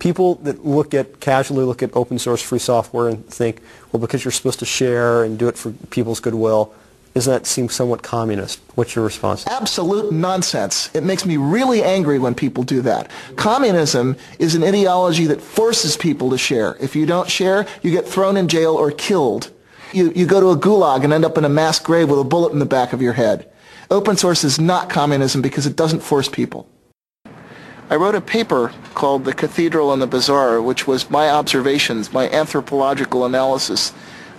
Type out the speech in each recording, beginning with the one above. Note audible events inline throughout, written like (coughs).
people that look at casually look at open source free software and think, well, because you're supposed to share and do it for people's goodwill, doesn't that seem somewhat communist? What's your response? Absolute nonsense. It makes me really angry when people do that. Communism is an ideology that forces people to share. If you don't share, you get thrown in jail or killed. You, you go to a gulag and end up in a mass grave with a bullet in the back of your head. Open source is not communism because it doesn't force people. I wrote a paper called The Cathedral and the Bazaar, which was my observations, my anthropological analysis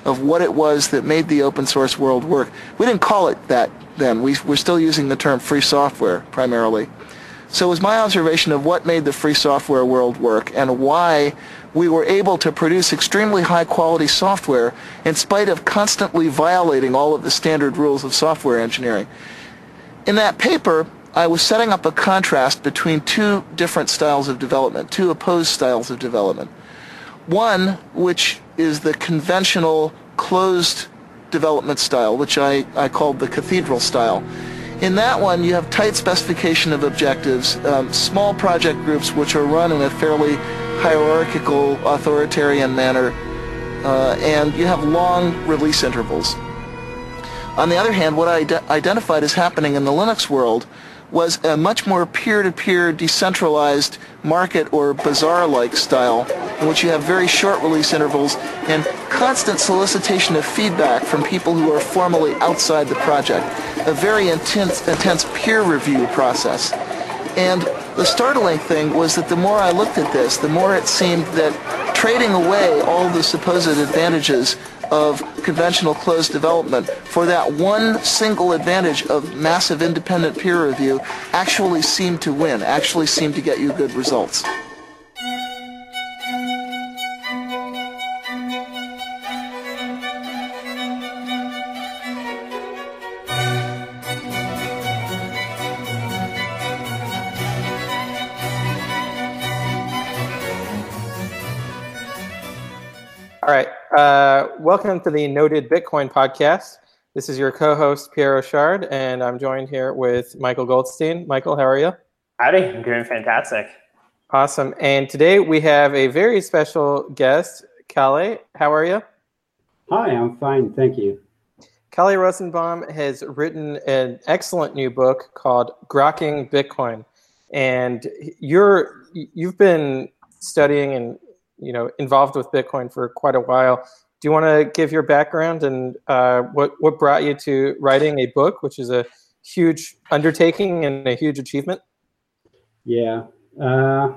of what it was that made the open source world work. We didn't call it that then. We, we're still using the term free software primarily. So it was my observation of what made the free software world work and why we were able to produce extremely high quality software in spite of constantly violating all of the standard rules of software engineering. In that paper, I was setting up a contrast between two different styles of development, two opposed styles of development. One, which is the conventional closed development style, which I, I called the cathedral style. In that one, you have tight specification of objectives, um, small project groups which are run in a fairly hierarchical, authoritarian manner, uh, and you have long release intervals. On the other hand, what I identified as happening in the Linux world was a much more peer-to-peer decentralized market or bazaar-like style in which you have very short release intervals and constant solicitation of feedback from people who are formally outside the project. A very intense, intense peer review process. And the startling thing was that the more I looked at this, the more it seemed that trading away all the supposed advantages of conventional closed development for that one single advantage of massive independent peer review actually seemed to win, actually seemed to get you good results. All right. Uh, welcome to the Noded Bitcoin podcast. This is your co-host Pierre Rochard, and I'm joined here with Michael Goldstein. Michael, how are you? Howdy, I'm doing fantastic. Awesome. And today we have a very special guest, Kalle. How are you? Hi, I'm fine, thank you. Kalle Rosenbaum has written an excellent new book called Grokking Bitcoin, and you're you've been studying and you know involved with Bitcoin for quite a while. Do you want to give your background and uh, what what brought you to writing a book, which is a huge undertaking and a huge achievement? Yeah, uh,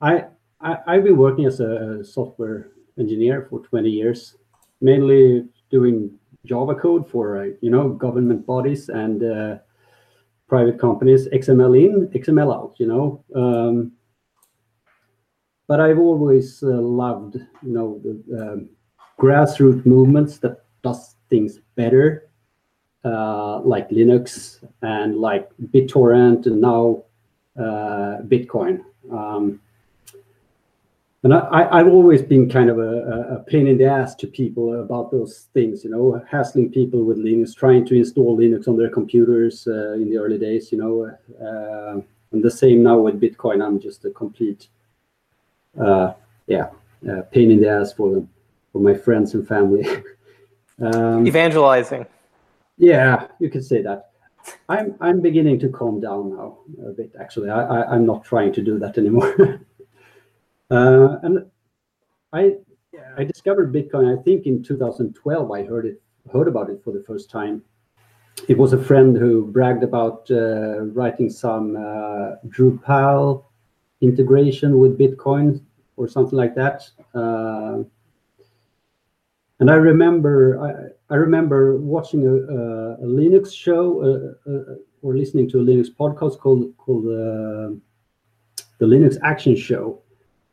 I, I have been working as a software engineer for 20 years, mainly doing Java code for uh, you know government bodies and uh, private companies, XML in, XML out. You know, um, but I've always uh, loved, you know, the um, grassroots movements that does things better, uh, like Linux and like BitTorrent and now uh, Bitcoin. Um, and I, have always been kind of a, a, pain in the ass to people about those things, you know, hassling people with Linux, trying to install Linux on their computers uh, in the early days, you know. Uh, and the same now with Bitcoin. I'm just a complete yeah, uh, pain in the ass for them, for my friends and family. (laughs) um, Evangelizing. Yeah, you could say that. I'm I'm beginning to calm down now a bit. Actually, I, I am not trying to do that anymore. (laughs) uh, and I I discovered Bitcoin. I think in 2012 I heard it heard about it for the first time. It was a friend who bragged about uh, writing some uh, Drupal integration with Bitcoin or something like that. Uh, and I remember I, I remember watching a, a, a Linux show uh, uh, or listening to a Linux podcast called called uh, the Linux Action Show,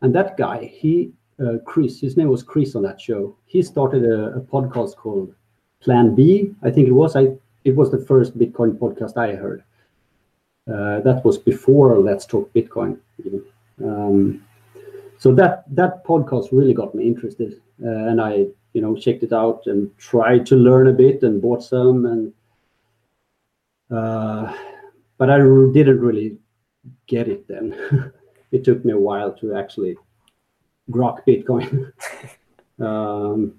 and that guy he uh, Chris his name was Chris on that show. He started a, a podcast called Plan B. I think it was I it was the first Bitcoin podcast I heard. Uh, that was before Let's Talk Bitcoin. Um, so that that podcast really got me interested, uh, and I you know checked it out and tried to learn a bit and bought some and uh, but I didn't really get it then. (laughs) it took me a while to actually grok Bitcoin. (laughs) um,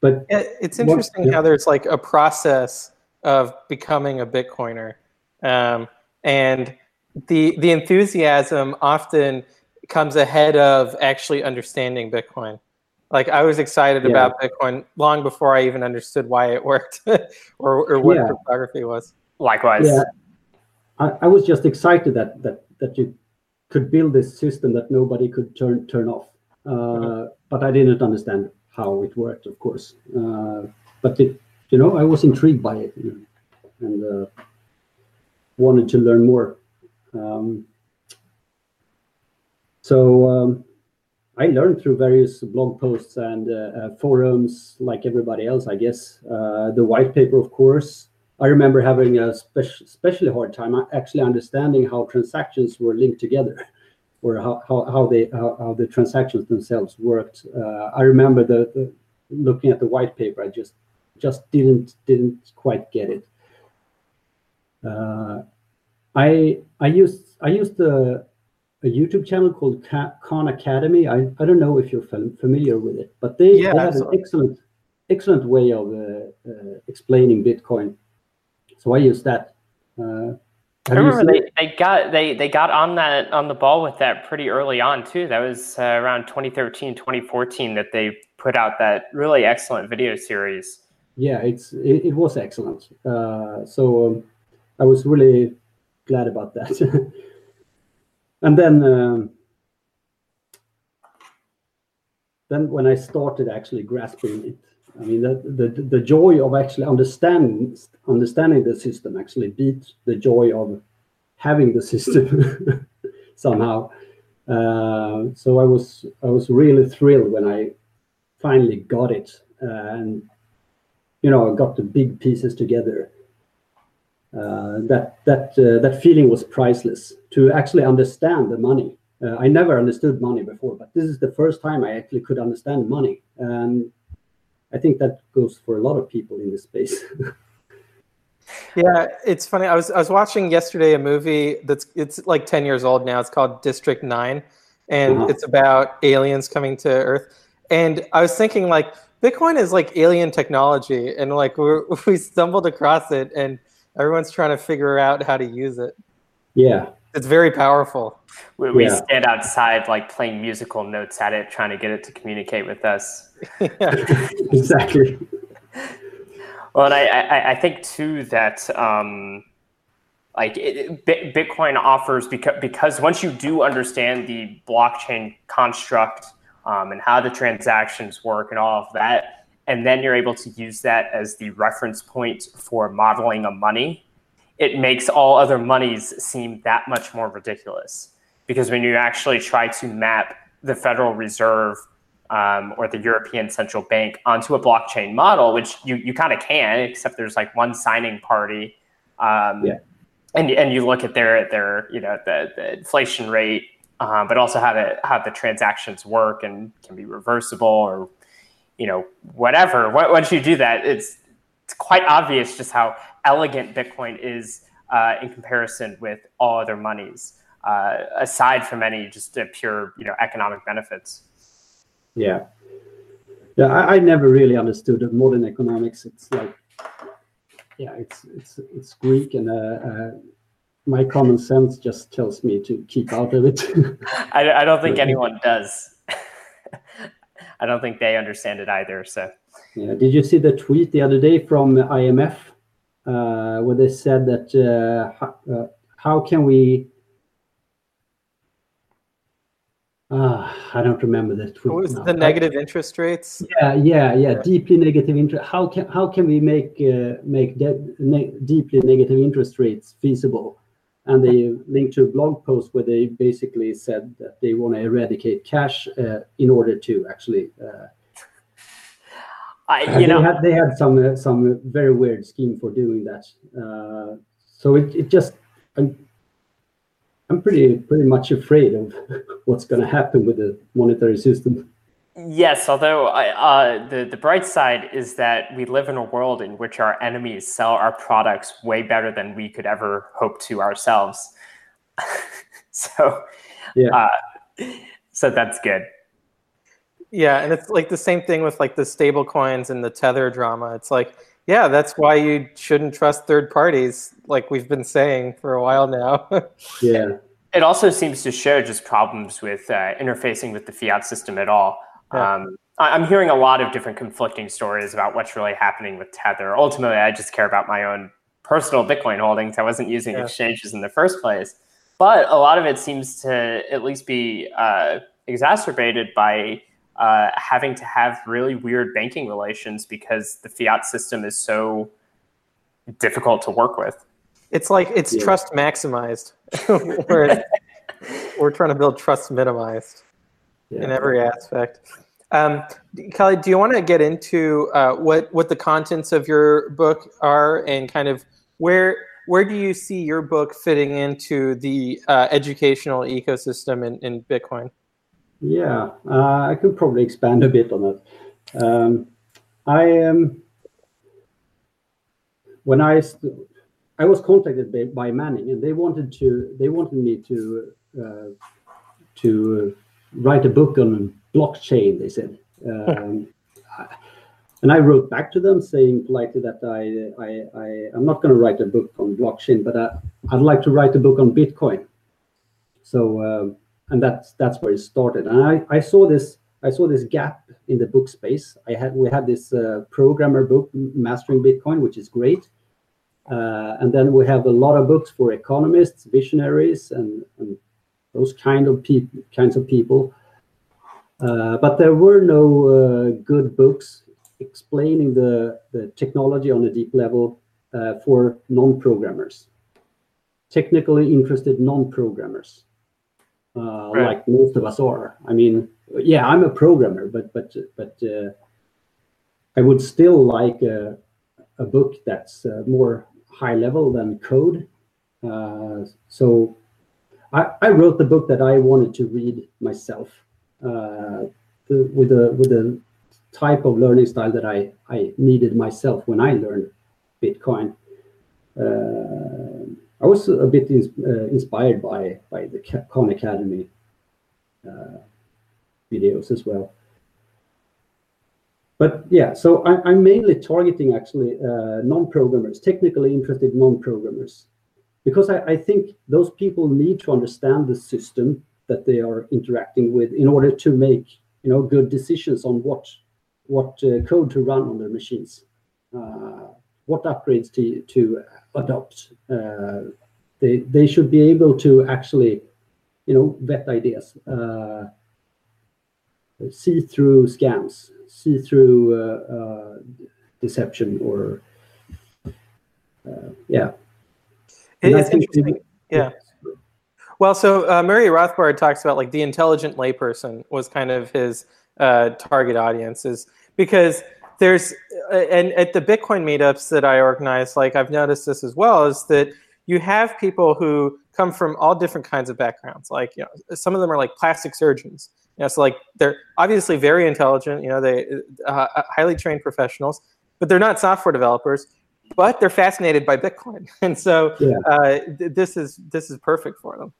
but it's interesting what, how there's like a process of becoming a Bitcoiner, um, and the the enthusiasm often comes ahead of actually understanding Bitcoin. Like I was excited yeah. about Bitcoin long before I even understood why it worked (laughs) or, or what yeah. cryptography was. Likewise. Yeah. I, I was just excited that that that you could build this system that nobody could turn turn off. Uh, mm-hmm. But I didn't understand how it worked, of course. Uh, but it, you know, I was intrigued by it and uh, wanted to learn more. Um, so um, I learned through various blog posts and uh, uh, forums, like everybody else, I guess. Uh, the white paper, of course. I remember having a spe- especially hard time actually understanding how transactions were linked together, (laughs) or how, how, how they how, how the transactions themselves worked. Uh, I remember the, the looking at the white paper. I just just didn't didn't quite get it. Uh, I I used I used the a YouTube channel called Khan Academy. I, I don't know if you're familiar with it, but they, yeah, they have an excellent excellent way of uh, uh, explaining Bitcoin. So I use that. Uh, I remember they, they got they they got on that on the ball with that pretty early on too. That was uh, around 2013, 2014 that they put out that really excellent video series. Yeah, it's it, it was excellent. Uh, so um, I was really glad about that. (laughs) and then um, then when I started actually grasping it, I mean the, the the joy of actually understanding understanding the system actually beat the joy of having the system (laughs) somehow. Uh, so I was I was really thrilled when I finally got it uh, and you know got the big pieces together that that uh, that feeling was priceless to actually understand the money. Uh, I never understood money before, but this is the first time I actually could understand money, and I think that goes for a lot of people in this space. (laughs) yeah, it's funny. I was I was watching yesterday a movie that's it's like ten years old now. It's called District Nine, and uh-huh. it's about aliens coming to Earth. And I was thinking like Bitcoin is like alien technology, and like we (laughs) we stumbled across it and everyone's trying to figure out how to use it. Yeah. It's very powerful. We, we yeah. stand outside like playing musical notes at it, trying to get it to communicate with us. (laughs) (laughs) exactly. Well, and I, I, I think too that um, like it, Bitcoin offers because because once you do understand the blockchain construct um, and how the transactions work and all of that, and then you're able to use that as the reference point for modeling a money, it makes all other monies seem that much more ridiculous. Because when you actually try to map the Federal Reserve um, or the European Central Bank onto a blockchain model, which you, you kind of can, except there's like one signing party. Um, yeah. And, and you look at their their you know the, the inflation rate, um, but also how the how the transactions work and can be reversible or you know, whatever. Once you do that, it's it's quite obvious just how elegant Bitcoin is uh, in comparison with all other monies, uh, aside from any just pure you know economic benefits. Yeah, yeah. I, I never really understood modern economics. It's like, yeah, it's it's it's Greek and. Uh, uh, my common sense just tells me to keep out of it. (laughs) I, I don't think anyone does. I don't think they understand it either. So, yeah. Did you see the tweet the other day from IMF uh, where they said that uh, how, uh, how can we? Uh, I don't remember the tweet. What was now. the negative interest rates? Yeah, yeah, yeah. Deeply negative interest. How can how can we make uh, make ne deeply negative interest rates feasible? And they linked to a blog post where they basically said that they want to eradicate cash uh, in order to actually. Uh, I, you know, they had they had some uh, some very weird scheme for doing that. Uh, so it, it just I'm, I'm pretty pretty much afraid of (laughs) what's going to happen with the monetary system. Yes, although uh, the the bright side is that we live in a world in which our enemies sell our products way better than we could ever hope to ourselves. (laughs) So, Yeah. uh, so that's good. Yeah, and it's like the same thing with like the stable coins and the tether drama. It's like, yeah, that's why you shouldn't trust third parties, like we've been saying for a while now. (laughs) yeah. It also seems to show just problems with uh, interfacing with the fiat system at all. Yeah. Um, I- I'm hearing a lot of different conflicting stories about what's really happening with Tether. Ultimately, I just care about my own personal Bitcoin holdings. I wasn't using Yeah. exchanges in the first place. But a lot of it seems to at least be uh, exacerbated by uh, having to have really weird banking relations because the fiat system is so difficult to work with. it's like it's Yeah. trust maximized. (laughs) we're, we're trying to build trust minimized yeah. in every aspect. Um, Kalle, do you want to get into uh, what what the contents of your book are and kind of where where do you see your book fitting into the uh, educational ecosystem in, in Bitcoin? Yeah, uh, I could probably expand a bit on that. Um, I um, when I st- I was contacted by, by Manning, and they wanted to they wanted me to uh, to write a book on blockchain. They said, (laughs) um, and I wrote back to them saying politely that I I, I I'm not going to write a book on blockchain, but I, I'd like to write a book on Bitcoin. So. Um, and that's that's where it started. And I, I saw this I saw this gap in the book space. I had we had this uh, programmer book, Mastering Bitcoin, which is great, uh, and then we have a lot of books for economists, visionaries, and, and those kind of people kinds of people. Uh, but there were no uh, good books explaining the the technology on a deep level uh, for non-programmers, technically interested non-programmers uh, Right. like most of us are. I mean, yeah, I'm a programmer, but but but uh, I would still like a, a book that's uh, more high level than code. Uh, so I, I wrote the book that I wanted to read myself uh, with a with a type of learning style that I, I needed myself when I learned Bitcoin. Uh, I was a bit ins- uh, inspired by by the Khan Academy uh, videos as well. But yeah, so I, I'm mainly targeting actually uh, non-programmers, technically interested non-programmers, because I, I think those people need to understand the system that they are interacting with in order to make you know good decisions on what what uh, code to run on their machines, uh, what upgrades to to adopt. Uh, they they should be able to actually, you know, vet ideas, uh, see through scams, see through uh, uh, deception, or yeah. And it's interesting. Yeah. Well, so uh, Murray Rothbard talks about like the intelligent layperson was kind of his uh, target audiences because there's uh, and at the Bitcoin meetups that I organize, like I've noticed this as well, is that you have people who come from all different kinds of backgrounds. Like you know, some of them are like plastic surgeons. You know, so like they're obviously very intelligent. You know, they uh, highly trained professionals, but they're not software developers. But they're fascinated by Bitcoin, (laughs) and so Yeah. uh, th- this is this is perfect for them.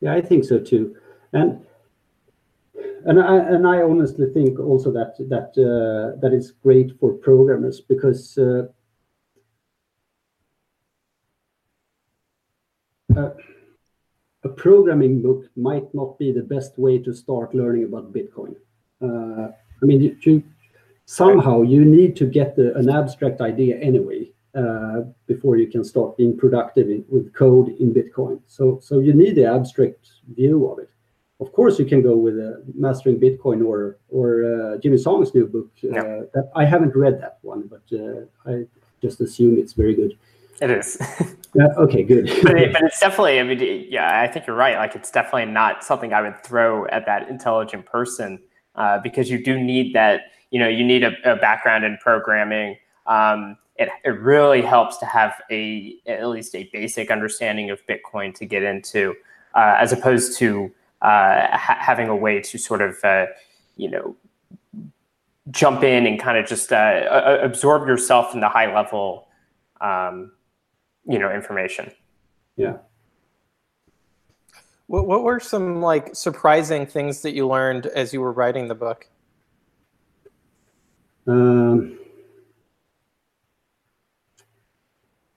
Yeah, I think so too, and and I and I honestly think also that that uh, that is great for programmers because uh, uh, a programming book might not be the best way to start learning about Bitcoin. Uh, I mean, you, you, somehow you need to get the, an abstract idea anyway before you can start being productive in, with code in Bitcoin. So, so you need the abstract view of it. Of course, you can go with uh, mastering Bitcoin or or uh, Jimmy Song's new book. Uh, Yeah. that I haven't read that one, but uh, I just assume it's very good. It is. (laughs) Uh, okay, good. (laughs) but, it, but it's definitely, I mean, yeah, I think you're right. Like, it's definitely not something I would throw at that intelligent person uh, because you do need that, you know, you need a, a background in programming. It, it really helps to have a, at least a basic understanding of Bitcoin to get into, uh, as opposed to uh, ha- having a way to sort of, uh, you know, jump in and kind of just uh, a- a- absorb yourself in the high level, um, you know, information. yeah. What, what were some like surprising things that you learned as you were writing the book? Um,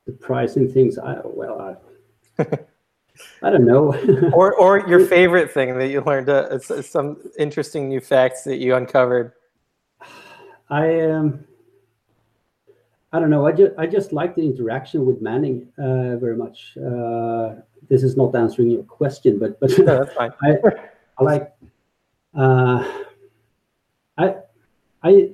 surprising things. I well, I, (laughs) I don't know. (laughs) or or your favorite thing that you learned? Uh, some interesting new facts that you uncovered. I um, I don't know. I just I just like the interaction with Manning uh, very much. Uh, this is not answering your question, but but no, that's fine. (laughs) I, I like. Uh, I I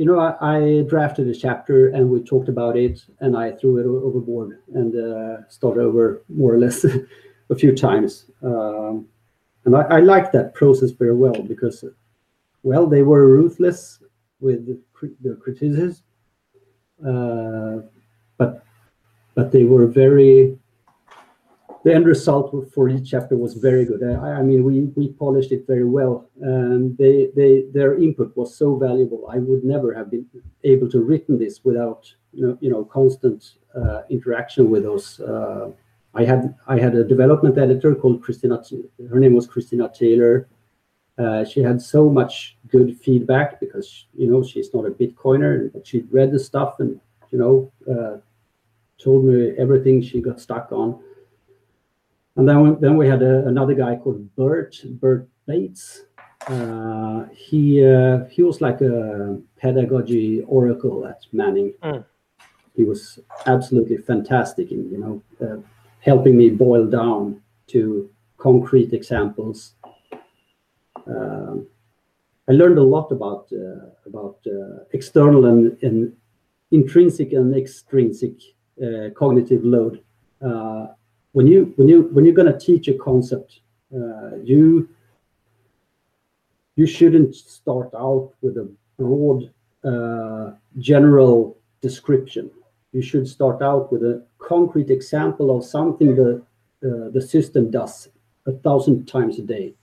you know, I, I, drafted a chapter and we talked about it, and I threw it overboard and uh, started over more or less (laughs) a few times. Um, and I, I liked that process very well because, well, they were ruthless with the criticism, uh, but but they were very the end result for each chapter was very good. I, I, mean, we we polished it very well, and they they their input was so valuable. I would never have been able to written this without you know you know constant uh, interaction with those. Uh, I had I had a development editor called Christina. Her name was Christina Taylor. Uh, she had so much good feedback because you know she's not a Bitcoiner, but she read the stuff and you know uh, told me everything she got stuck on and then, then we had a, another guy called Bert, Bert Bates. Uh, he uh, he was like a pedagogy oracle at Manning. Mm. He was absolutely fantastic in you know uh, helping me boil down to concrete examples. Um, I learned a lot about uh, about uh, external and, and, intrinsic and extrinsic uh, cognitive load when you when you when you're going to teach a concept, uh, you you shouldn't start out with a broad uh, general description. You should start out with a concrete example of something the uh, the system does a thousand times a day.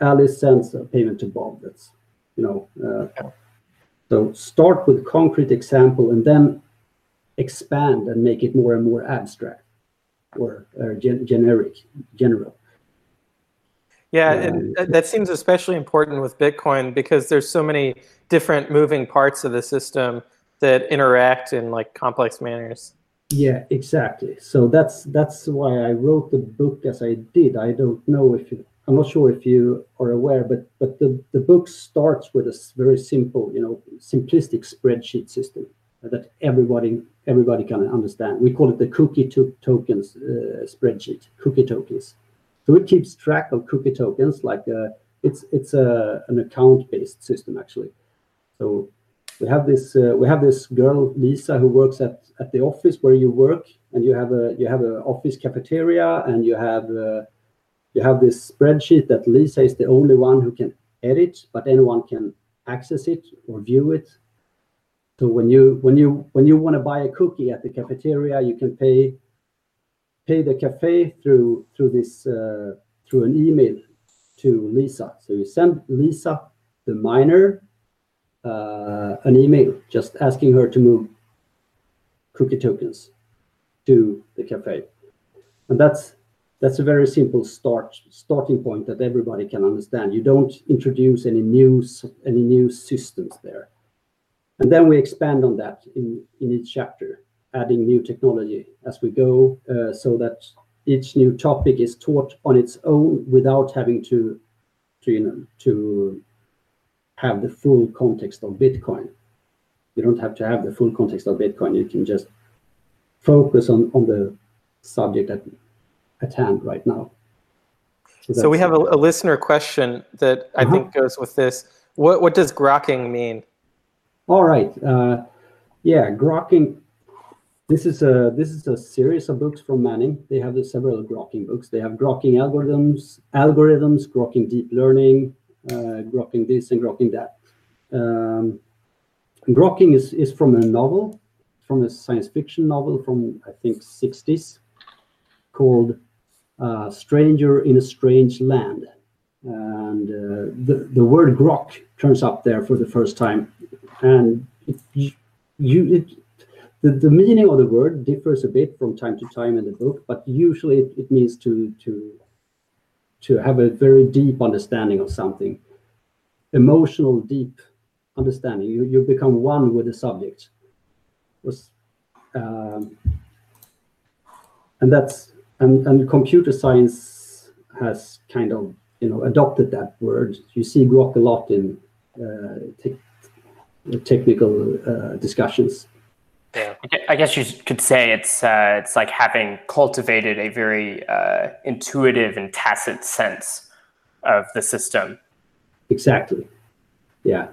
Alice sends a payment to Bob. That's you know. Uh, so start with concrete example and then expand and make it more and more abstract or, or gen generic, general. Yeah, and um, that seems especially important with Bitcoin because there's so many different moving parts of the system that interact in like complex manners. Yeah, exactly. So that's that's why I wrote the book as I did. I don't know if you, I'm not sure if you are aware, but but the the book starts with a very simple, you know, simplistic spreadsheet system that everybody everybody can understand. We call it the cookie to tokens uh, spreadsheet, cookie tokens. So it keeps track of cookie tokens like uh, it's it's a, an account based system actually. So we have this uh, we have this girl Lisa who works at at the office where you work, and you have a you have an office cafeteria, and you have uh, you have this spreadsheet that Lisa is the only one who can edit, but anyone can access it or view it so when you when you when you want to buy a cookie at the cafeteria, you can pay pay the cafe through through this uh, through an email to Lisa. So you send Lisa the miner uh, an email just asking her to move cookie tokens to the cafe, and that's that's a very simple start starting point that everybody can understand. You don't introduce any new any new systems there. And then we expand on that in, in each chapter, adding new technology as we go uh, so that each new topic is taught on its own without having to, to, you know, to have the full context of Bitcoin. You don't have to have the full context of Bitcoin. You can just focus on, on the subject at, at hand right now. So, so we have a, a, listener question that I uh -huh. think goes with this. What, what does grokking mean? All right. Uh, yeah, grokking. This is a this is a series of books from Manning. They have the several grokking books. They have grokking algorithms, algorithms, grokking deep learning, uh, grokking this and grokking that. Um, grokking is is from a novel, from a science fiction novel from I think 60s, called uh, "Stranger in a Strange Land," and uh, the the word grok turns up there for the first time and it, you it, the, the meaning of the word differs a bit from time to time in the book, but usually it, it means to to to have a very deep understanding of something, emotional deep understanding. You you become one with the subject. Was um, and that's and, and computer science has kind of you know adopted that word. You see grok a lot in uh, technical uh, discussions. Yeah. I guess you could say it's uh, it's like having cultivated a very uh, intuitive and tacit sense of the system. Exactly. Yeah.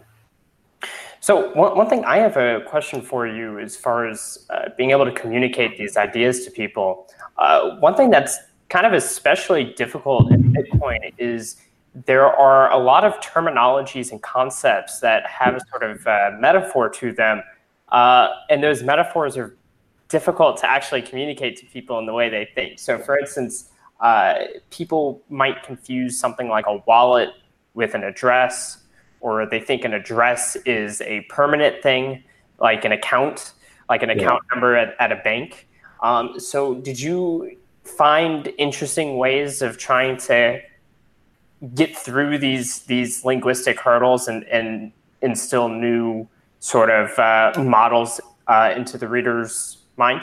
So one, one thing I have a question for you as far as uh, being able to communicate these ideas to people. Uh, one thing that's kind of especially difficult in Bitcoin is there are a lot of terminologies and concepts that have a sort of uh, metaphor to them uh, and those metaphors are difficult to actually communicate to people in the way they think. So, for instance, uh, people might confuse something like a wallet with an address, or they think an address is a permanent thing, like an account, like an account number at, at a bank. Um, so, did you find interesting ways of trying to get through these these linguistic hurdles and, and instill new sort of uh, models uh, into the reader's mind?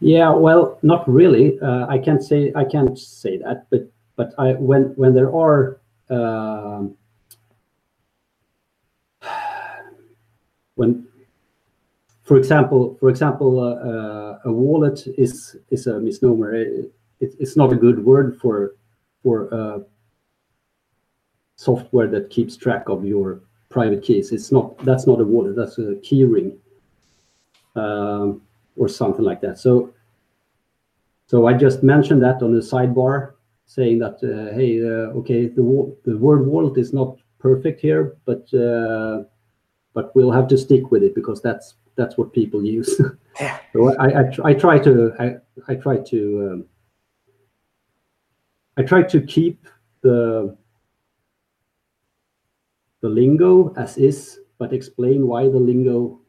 Yeah, well, not really. Uh, I can't say I can't say that, but but I when when there are um, (sighs) when for example for example uh, uh, a wallet is is a misnomer it, it, it's not a good word for for uh, software that keeps track of your private keys. It's not that's not a wallet. That's a key ring um, or something like that. So so I just mentioned that on the sidebar, saying that uh, hey, uh, okay, the the word wallet is not perfect here, but uh, but we'll have to stick with it because that's that's what people use. (laughs) Yeah. so I, I, I try to I, I try to um, I try to keep the the lingo as is, but explain why the lingo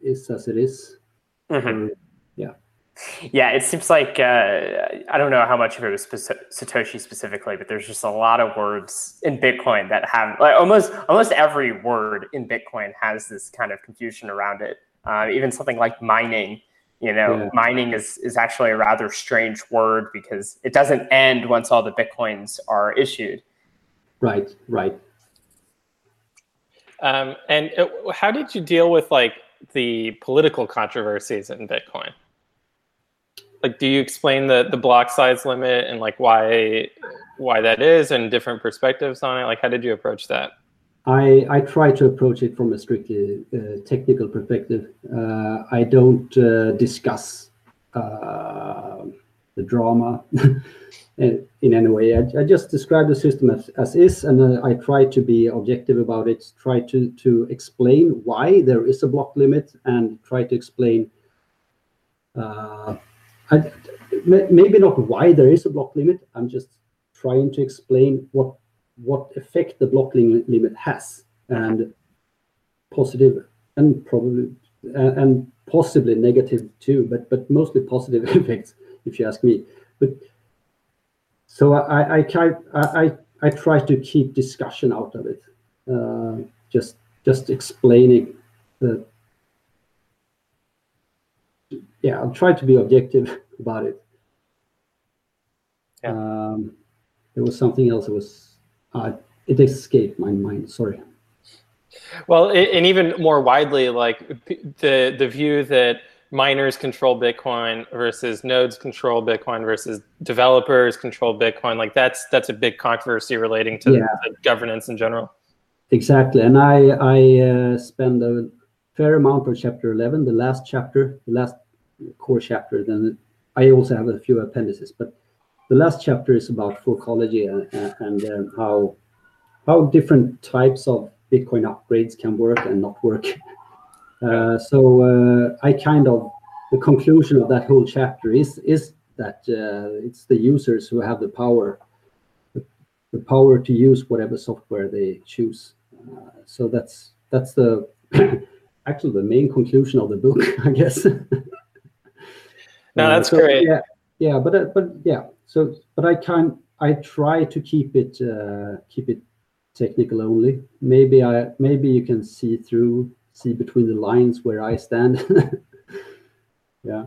is as it is. Mm-hmm. yeah. Yeah, it seems like uh, I don't know how much of it was Satoshi specifically, but there's just a lot of words in Bitcoin that have like almost almost every word in Bitcoin has this kind of confusion around it. Uh, even something like mining, you know, yeah. mining is is actually a rather strange word because it doesn't end once all the bitcoins are issued. Right, right. Um, and it, how did you deal with like the political controversies in Bitcoin? Like, do you explain the the block size limit and like why why that is and different perspectives on it? Like, how did you approach that? I, I try to approach it from a strictly uh, technical perspective. Uh, I don't uh, discuss uh, the drama (laughs) in any way. I, I, just describe the system as, as is, and uh, I try to be objective about it. Try to to explain why there is a block limit, and try to explain. Uh, I, maybe not why there is a block limit. I'm just trying to explain what what effect the block limit has, and positive and probably uh, and possibly negative too, but but mostly positive (laughs) effects, if you ask me. But so I, I, try, I, I I try to keep discussion out of it. Uh, just just explaining the yeah i'll try to be objective (laughs) about it yeah. um, there was something else that was uh, it escaped my mind sorry well and even more widely like the the view that miners control Bitcoin versus nodes control Bitcoin versus developers control Bitcoin. Like that's that's a big controversy relating to yeah. the, governance in general. Exactly, and I I uh, spend a fair amount of chapter eleven, the last chapter, the last core chapter. Then I also have a few appendices, but the last chapter is about forkology and, and uh, how how different types of Bitcoin upgrades can work and not work. (laughs) Uh, so uh, I kind of the conclusion of that whole chapter is is that uh, it's the users who have the power, the, the, power to use whatever software they choose. Uh, so that's that's the (coughs) actually the main conclusion of the book, (laughs) I guess. no, that's so, great. Yeah, yeah, but but yeah. So but I kind I try to keep it uh, keep it technical only. Maybe I maybe you can see through see between the lines where I stand. (laughs) yeah.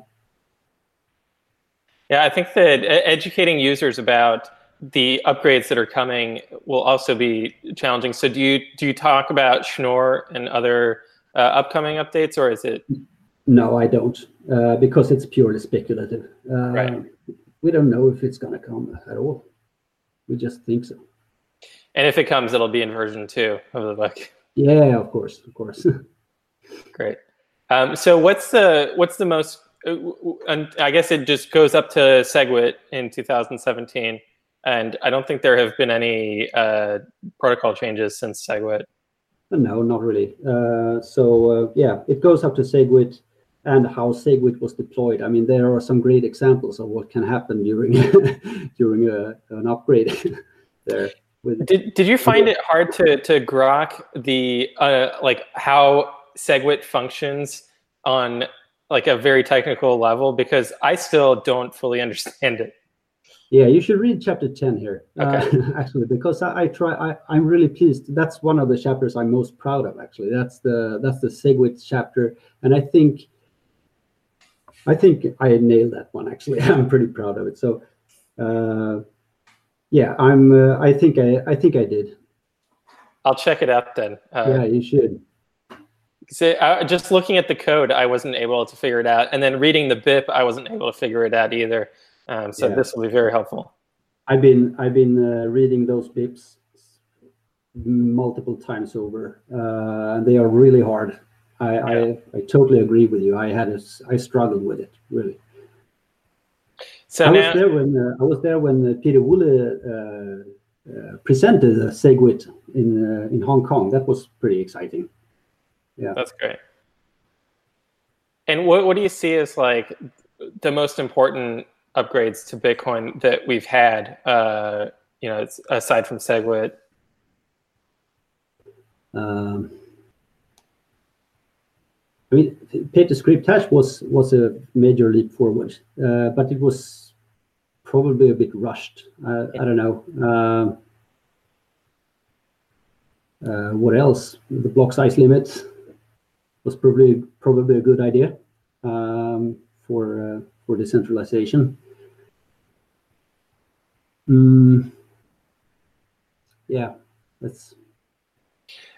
Yeah, I think that educating users about the upgrades that are coming will also be challenging. So do you do you talk about Schnorr and other uh, upcoming updates, or is it? No, I don't, uh, because it's purely speculative. Uh, right. We don't know if it's going to come at all. We just think so. And if it comes, it'll be in version two of the book. Yeah, of course, of course. (laughs) Great. Um, so what's the what's the most? Uh, and I guess it just goes up to SegWit in 2017, and I don't think there have been any uh, protocol changes since SegWit. No, not really. Uh, so uh, yeah, it goes up to SegWit and how SegWit was deployed. I mean, there are some great examples of what can happen during (laughs) during a, an upgrade (laughs) there. With, did Did you find it hard to to grok the uh, like how SegWit functions on like a very technical level? Because I still don't fully understand it. Yeah, you should read chapter 10 here, okay. uh, (laughs) actually, because I, I try, I, I'm really pleased. That's one of the chapters I'm most proud of, actually. That's the that's the SegWit chapter. And I think I think I nailed that one, actually. (laughs) I'm pretty proud of it. So uh, yeah, I'm uh, I think I I think I did. I'll check it out then. Uh, yeah, you should. Just looking at the code, I wasn't able to figure it out, and then reading the BIP, I wasn't able to figure it out either. Um, so yeah. this will be very helpful. I've been I've been uh, reading those BIPs multiple times over, uh, and they are really hard. I, yeah. I, I totally agree with you. I had a, I struggled with it really. So I now, was there when uh, I was there when uh, Pieter Wuille uh, uh, presented uh, SegWit in in Hong Kong. That was pretty exciting. Yeah, that's great. And what what do you see as like the most important upgrades to Bitcoin that we've had, uh, you know, aside from SegWit? Um, I mean, pay-to-script-hash was was a major leap forward, uh, but it was probably a bit rushed. Uh, I don't know. Um, uh, what else? The block size limit was probably probably a good idea um, for uh, for decentralization. Mm, yeah, that's.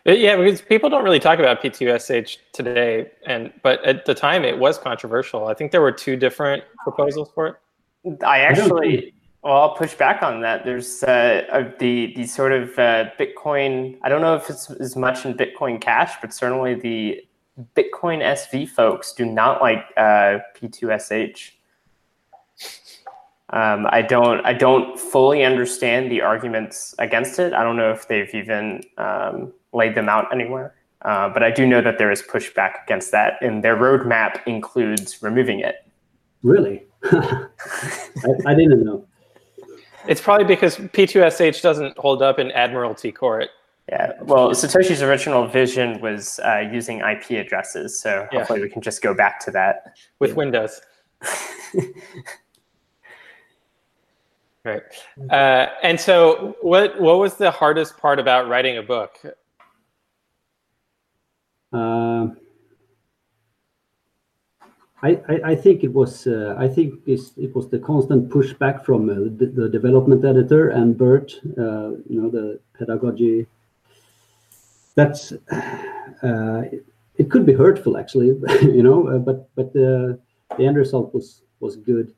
Uh, yeah, because people don't really talk about P2SH today, and but at the time it was controversial. I think there were two different proposals for it. I actually, well, I'll push back on that. There's uh, the the sort of uh, Bitcoin. I don't know if it's as much in Bitcoin Cash, but certainly the Bitcoin SV folks do not like uh, P2SH. Um, I don't I don't fully understand the arguments against it. I don't know if they've even um, laid them out anywhere. Uh, but I do know that there is pushback against that, and their roadmap includes removing it. Really? (laughs) I, I, didn't know. It's probably because P2SH doesn't hold up in Admiralty Court. Yeah, well, Satoshi's original vision was uh, using IP addresses, so yeah. hopefully we can just go back to that. With yeah. Windows. (laughs) Right. Uh, and so, what what was the hardest part about writing a book? Uh, I, I, I think it was uh, I think it was the constant pushback from uh, the, the, development editor and Bert, uh, you know, the pedagogy. That's uh, it could be hurtful actually, (laughs) you know, but but the the end result was was good.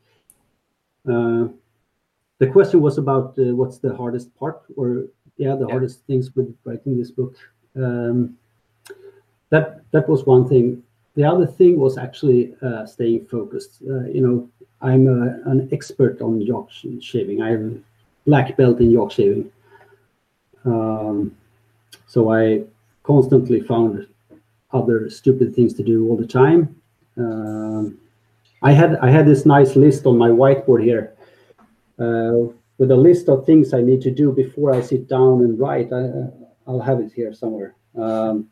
The question was about uh, what's the hardest part or yeah the yeah. hardest things with writing this book. Um, that that was one thing. The other thing was actually uh, staying focused. Uh, you know i'm a, an expert on yak shaving. I have a black belt in yak shaving. Um, so i constantly found other stupid things to do all the time um, i had i had this nice list on my whiteboard here uh, with a list of things I need to do before I sit down and write. I, will have it here somewhere. Um,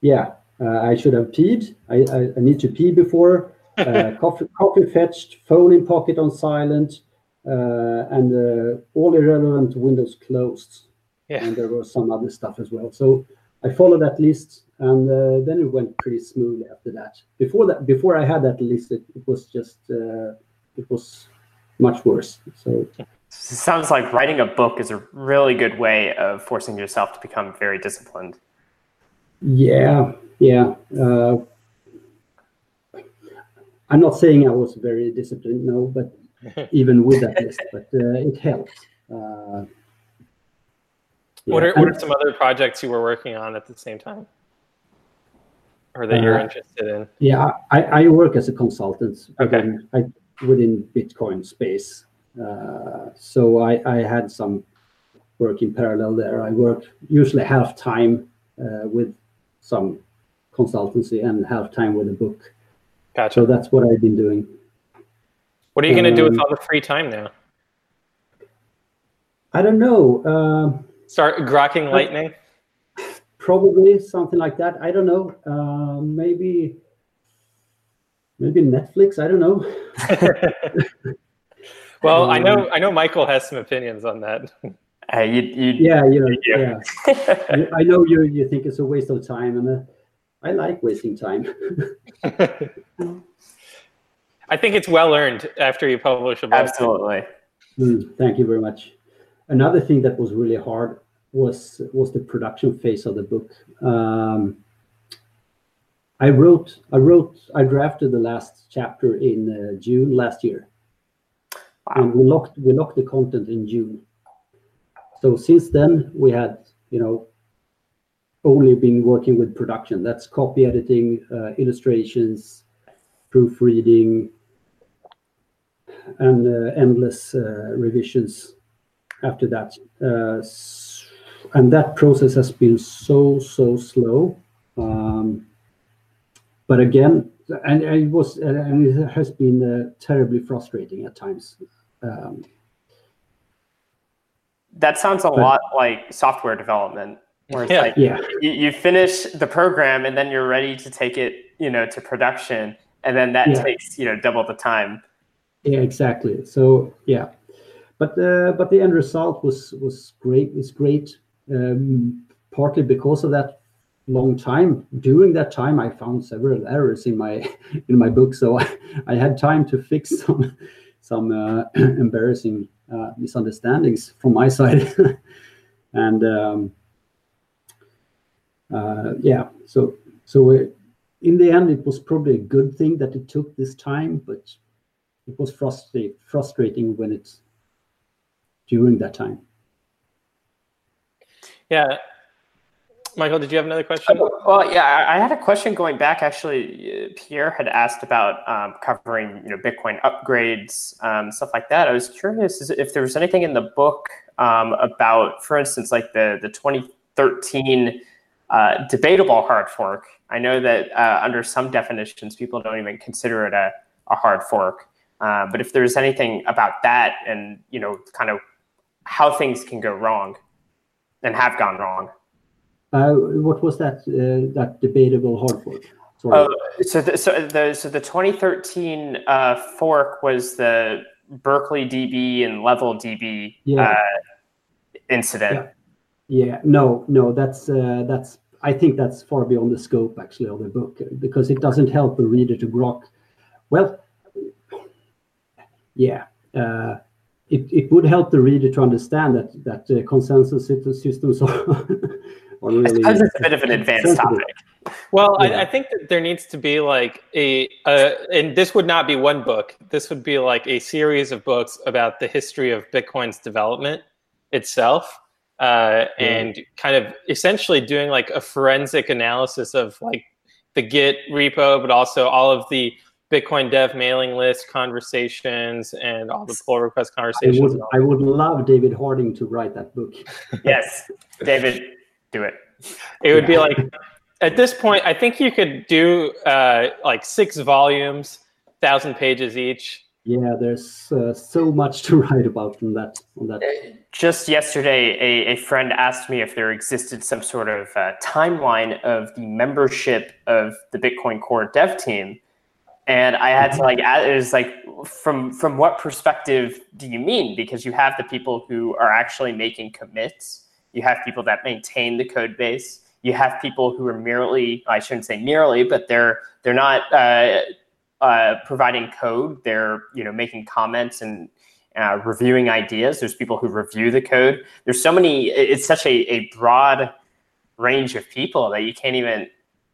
yeah, uh, I should have peed. I, I, I, need to pee before uh, (laughs) coffee, coffee fetched, phone in pocket on silent, uh, and uh, all irrelevant windows closed. Yeah. And there was some other stuff as well. So I followed that list, and uh, then it went pretty smoothly after that. Before that, before I had that list, it, it was just uh, it was much worse. So Sounds like writing a book is a really good way of forcing yourself to become very disciplined. Yeah, yeah. Uh, I'm not saying I was very disciplined, no, but (laughs) even with that list, but uh, it helped. Uh, What are what are some other projects you were working on at the same time, or that you're Uh, interested in? Yeah, I, I work as a consultant Okay. within, I, within Bitcoin space. Uh, so I, I had some work in parallel there. I work usually half time uh, with some consultancy and half time with a book. Gotcha. So that's what I've been doing. What are you going to do with um, all the free time now? I don't know. Um Start grokking lightning? probably something like that. I don't know. Uh, maybe maybe Netflix. I don't know. (laughs) Well, I know Um, I know Michael has some opinions on that. Uh, you, you, Yeah, you know, Yeah. yeah. (laughs) I know you you think it's a waste of time, and uh, I like wasting time. (laughs) I think it's well earned after you publish a book. absolutely. Mm, thank you very much. Another thing that was really hard was was the production phase of the book. Um, I wrote, I wrote, I drafted the last chapter in uh, June last year, and we locked we locked the content in June. So since then, we had you know only been working with production. That's copy editing, uh, illustrations, proofreading, and uh, endless uh, revisions after that. Uh, and that process has been so so slow. Um, but again, and it was and it has been uh, terribly frustrating at times. Um, That sounds a But- lot like software development, where it's Yeah. like yeah, you, you finish the program and then you're ready to take it, you know, to production, and then that Yeah. takes you know double the time. Yeah, exactly. So yeah, but uh, but the end result was was great. It's great, um, partly because of that long time. During that time, I found several errors in my (laughs) in my book, so (laughs) I had time to fix (laughs) some some uh, (clears throat) embarrassing uh, misunderstandings from my side, and um, uh, yeah, so so it, in the end, it was probably a good thing that it took this time, but it was frustrating frustrating when it's during that time. Yeah. Michael, did you have another question? Well, yeah, I I had a question going back. Actually, Uh, Pierre had asked about um, covering, you know, Bitcoin upgrades, um, stuff like that. I was curious if there was anything in the book um, about, for instance, like the the 2013 uh, debatable hard fork. I know that uh, under some definitions, people don't even consider it a, a hard fork. Uh, but if there's anything about that, and you know, kind of how things can go wrong, and have gone wrong. Uh, what was that? Uh, that debatable hard fork. Oh, so the, so the so the 2013 uh, fork was the Berkeley DB and Level DB Yeah. uh, incident. Yeah, no, no, that's uh, that's. I think that's far beyond the scope actually of the book uh, because it doesn't help the reader to grok. Well, yeah, uh, it it would help the reader to understand that that uh, consensus systems are, (laughs) are I really. suppose it's a bit of an advanced sensitive. topic. Well, Yeah. I, I think that there needs to be like a, uh, and this would not be one book. This would be like a series of books about the history of Bitcoin's development itself, uh, and kind of essentially doing like a forensic analysis of like the Git repo, but also all of the Bitcoin Dev mailing list conversations and all the pull request I conversations. would I would love David Harding to write that book. (laughs) Yes, David, do it. It would be like at this point, I think you could do uh, like six volumes, thousand pages each. Yeah, there's uh, so much to (laughs) write about on that on that. Just yesterday, a, a friend asked me if there existed some sort of uh, timeline of the membership of the Bitcoin Core dev team. And I had to like it was like from from what perspective do you mean? Because you have the people who are actually making commits, you have people that maintain the code base, you have people who are merely I shouldn't say merely, but they're they're not uh, uh, providing code. They're you know making comments and uh, reviewing ideas. There's people who review the code. There's so many. It's such a, a broad range of people that you can't even.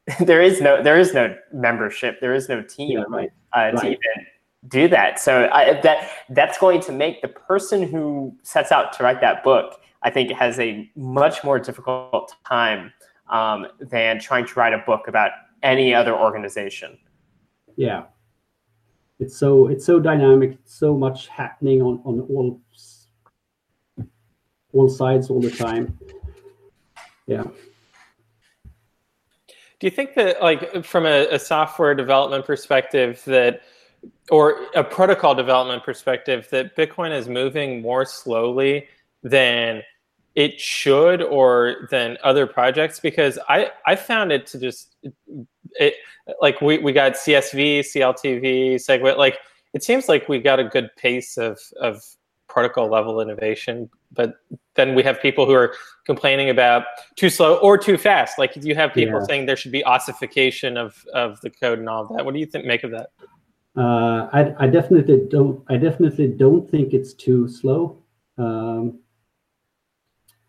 (laughs) there is no there is no membership. There is no team Yeah, right. uh, Right. to even do that. So I, that that's going to make the person who sets out to write that book, I think, has a much more difficult time um, than trying to write a book about any other organization. yeah it's so it's so dynamic so much happening on on all all sides all the time yeah Do you think that, like, from a, a software development perspective, that or a protocol development perspective, that Bitcoin is moving more slowly than it should or than other projects? Because I I found it to just it like we we got CSV, CLTV, SegWit. Like it seems like we got a good pace of of protocol level innovation, but then we have people who are complaining about too slow or too fast. Like you have people Yeah. saying there should be ossification of of the code and all of that. What do you think make of that? uh, I, I definitely don't i definitely don't think it's too slow um,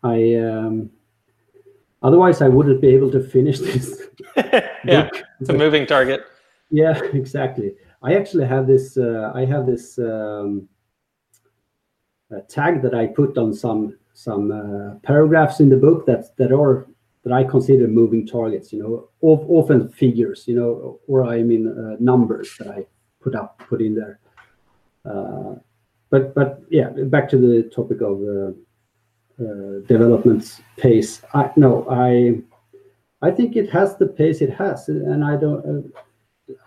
i um, otherwise i wouldn't be able to finish this (laughs) yeah, it's a moving target. Yeah, (laughs) exactly. I actually have this. Uh, I have this um, tag that I put on some some uh, paragraphs in the book that that are that I consider moving targets. You know, of, often figures. You know, or I mean uh, numbers that I put up put in there. Uh, but but yeah, back to the topic of uh, development pace. I no, I I think it has the pace it has, and I don't. Uh,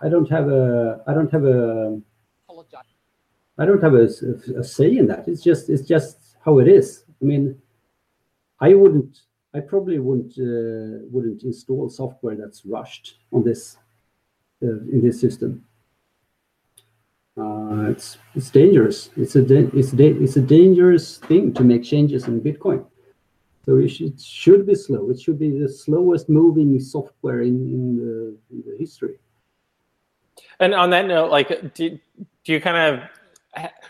I don't have a I don't have a I don't have a, a say in that. It's just it's just how it is. I mean, I wouldn't I probably wouldn't uh, wouldn't install software that's rushed on this uh, in this system. Uh, it's it's dangerous. It's a it's it's a dangerous thing to make changes in Bitcoin. So it should, should be slow. It should be the slowest moving software in, in, the, in the history. And on that note, like, do, do you kind of,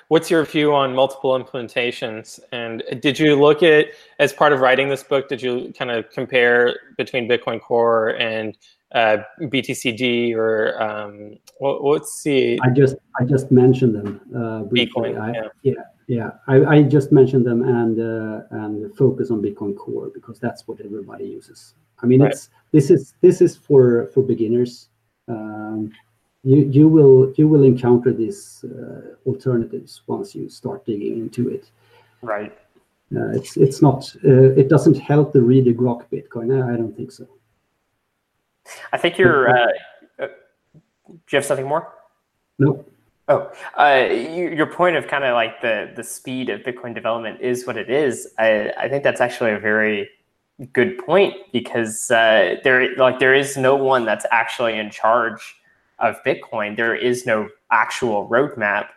what's your view on multiple implementations? And did you look at, as part of writing this book, did you kind of compare between Bitcoin Core and uh, BTCD or um, what, what's the I just I just mentioned them uh, briefly. Bitcoin? I, Yeah. yeah, yeah. I, I just mentioned them and uh, and focus on Bitcoin Core because that's what everybody uses. I mean, Right. it's this is this is for for beginners. Um, you you will you will encounter these uh, alternatives once you start digging into it. Right. Uh, it's it's not uh, it doesn't help the reader grok Bitcoin. I, I don't think so. I think you're. Uh, uh, do you have something more? No. Oh, uh, you, your point of kind of like the the speed of Bitcoin development is what it is. I, I think that's actually a very good point because uh, there like there is no one that's actually in charge of Bitcoin. There is no actual roadmap,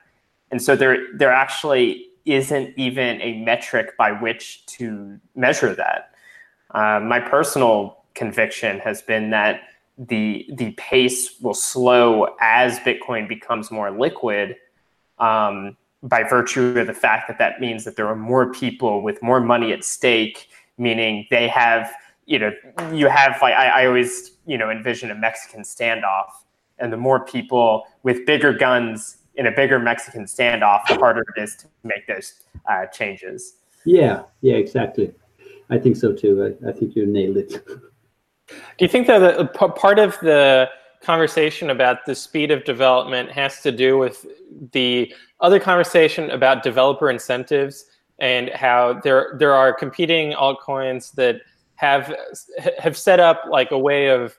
and so there there actually isn't even a metric by which to measure that. Uh, my personal conviction has been that the the pace will slow as Bitcoin becomes more liquid, um, by virtue of the fact that that means that there are more people with more money at stake, meaning they have you know you have like I, I always you know envision a Mexican standoff, and the more people with bigger guns in a bigger Mexican standoff, the harder it is to make those uh, changes. Yeah. Yeah. Exactly. I think so too. I, I think you nailed it. (laughs) Do you think that the, p- part of the conversation about the speed of development has to do with the other conversation about developer incentives and how there there are competing altcoins that have have set up like a way of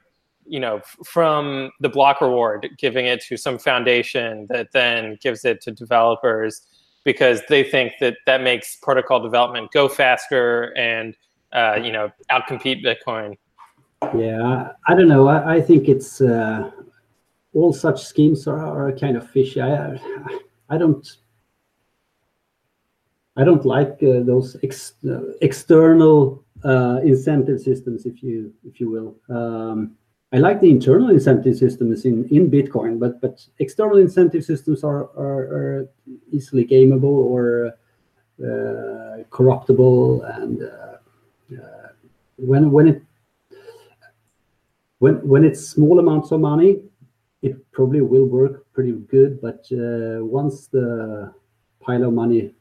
you know from the block reward giving it to some foundation that then gives it to developers because they think that that makes protocol development go faster and uh, you know outcompete bitcoin Yeah, I, don't know. I, I think it's uh, all such schemes are, are kind of fishy. I, I don't I don't like uh, those ex, uh, external uh, incentive systems, if you if you will. Um, I like the internal incentive systems in, in Bitcoin, but but external incentive systems are are, are easily gameable or uh, corruptible, and uh, uh, when when it when when it's small amounts of money, it probably will work pretty good. But once the pile of money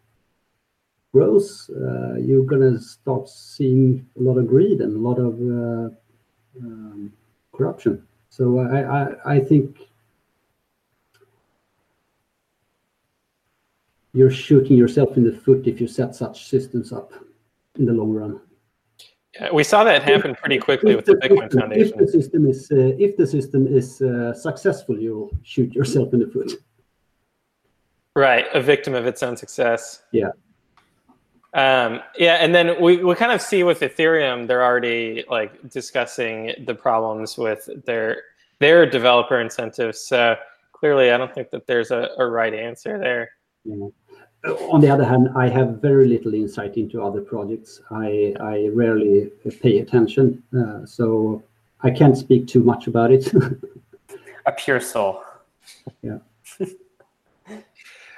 grows, uh, you're gonna start seeing a lot of greed and a lot of uh, um, corruption. So I, I, I think you're shooting yourself in the foot if you set such systems up in the long run. Yeah, we saw that happen pretty quickly if with the, the Bitcoin if Foundation. If the system is uh, if the system is uh, successful, you'll shoot yourself in the foot. Right, a victim of its own success. Yeah. Um, yeah, and then we, we kind of see with Ethereum, they're already like discussing the problems with their their developer incentives. So clearly, I don't think that there's a, a right answer there. Yeah. On the other hand, I have very little insight into other projects. I I rarely pay attention, uh, so I can't speak too much about it. a pure soul. Yeah. (laughs)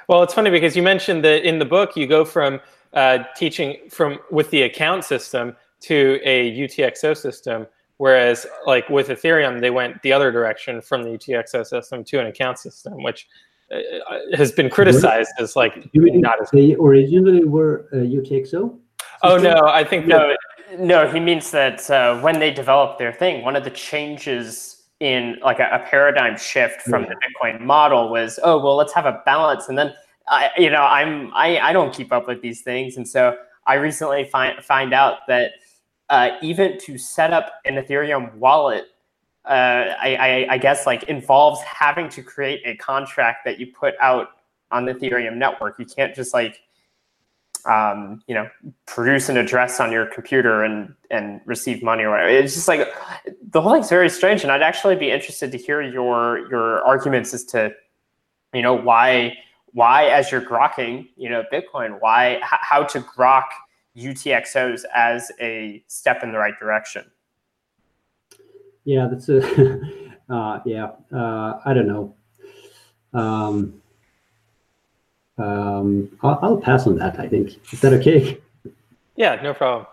well, it's funny because you mentioned that in the book you go from uh, teaching from with the account system to a UTXO system, whereas like with Ethereum, they went the other direction from the UTXO system to an account system, which uh, has been criticized as like you mean not as. They originally were uh, UTXO. Oh no, I think no, that, no. He means that uh, when they developed their thing, one of the changes in like a, a paradigm shift from yeah. the Bitcoin model was, oh well, let's have a balance, and then I, you know, I'm I, I don't keep up with these things, and so I recently find find out that uh, even to set up an Ethereum wallet, uh, I, I, I guess like involves having to create a contract that you put out on the Ethereum network. You can't just like um, you know produce an address on your computer and and receive money or whatever. It's just like the whole thing's very strange, and I'd actually be interested to hear your your arguments as to you know why why, as you're grokking, you know, Bitcoin, why, h- how to grok UTXOs as a step in the right direction? Yeah, that's a, (laughs) uh, yeah, uh, I don't know. Um, um, I'll, I'll, pass on that. I think is that okay? Yeah, no problem.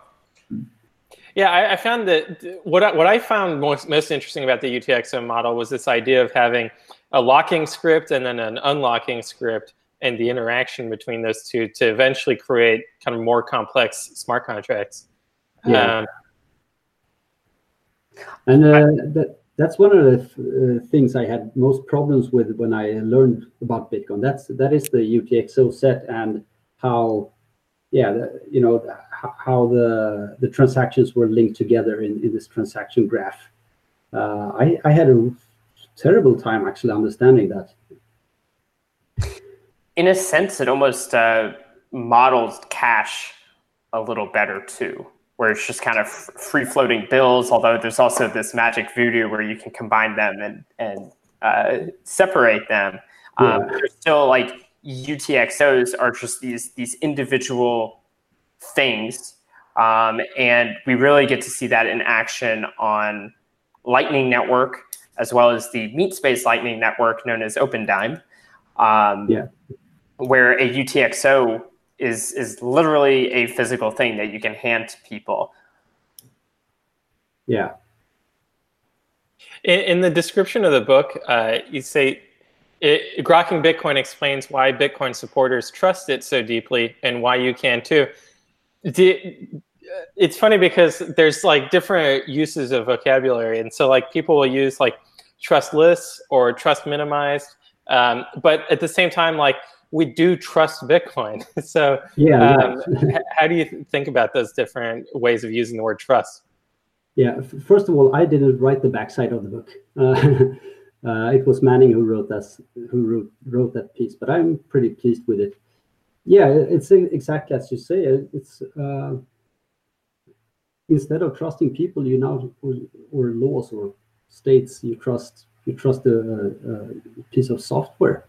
Yeah, I, I found that what I, what I found most most interesting about the UTXO model was this idea of having a locking script and then an unlocking script and the interaction between those two to eventually create kind of more complex smart contracts. Yeah. Um, and uh, that that's one of the uh, things I had most problems with when I learned about Bitcoin. That's that is the UTXO set and how, yeah, the, you know, the, how the the transactions were linked together in, in this transaction graph. Uh, I I had a terrible time actually understanding that. In a sense, it almost uh, models cash a little better too, where it's just kind of free floating bills. Although there's also this magic voodoo where you can combine them and and uh, separate them. Um, yeah. There's still like UTXOs are just these these individual things, um, and we really get to see that in action on Lightning Network as well as the meat space lightning network known as Opendime. Um, yeah. Where a UTXO is is literally a physical thing that you can hand to people. Yeah. In, in the description of the book, uh, you say it, Grokking Bitcoin explains why Bitcoin supporters trust it so deeply and why you can too. Did, it's funny because there's like different uses of vocabulary, and so like people will use like trustless or trust minimized, um, but at the same time, like we do trust Bitcoin. (laughs) so yeah, um, how do you think about those different ways of using the word trust? Yeah, first of all, I didn't write the backside of the book. Uh, (laughs) uh, it was Manning who wrote that who wrote, wrote that piece, but I'm pretty pleased with it. Yeah, it's exactly as you say. It's uh, instead of trusting people, you now or, laws or states, you trust you trust a, a piece of software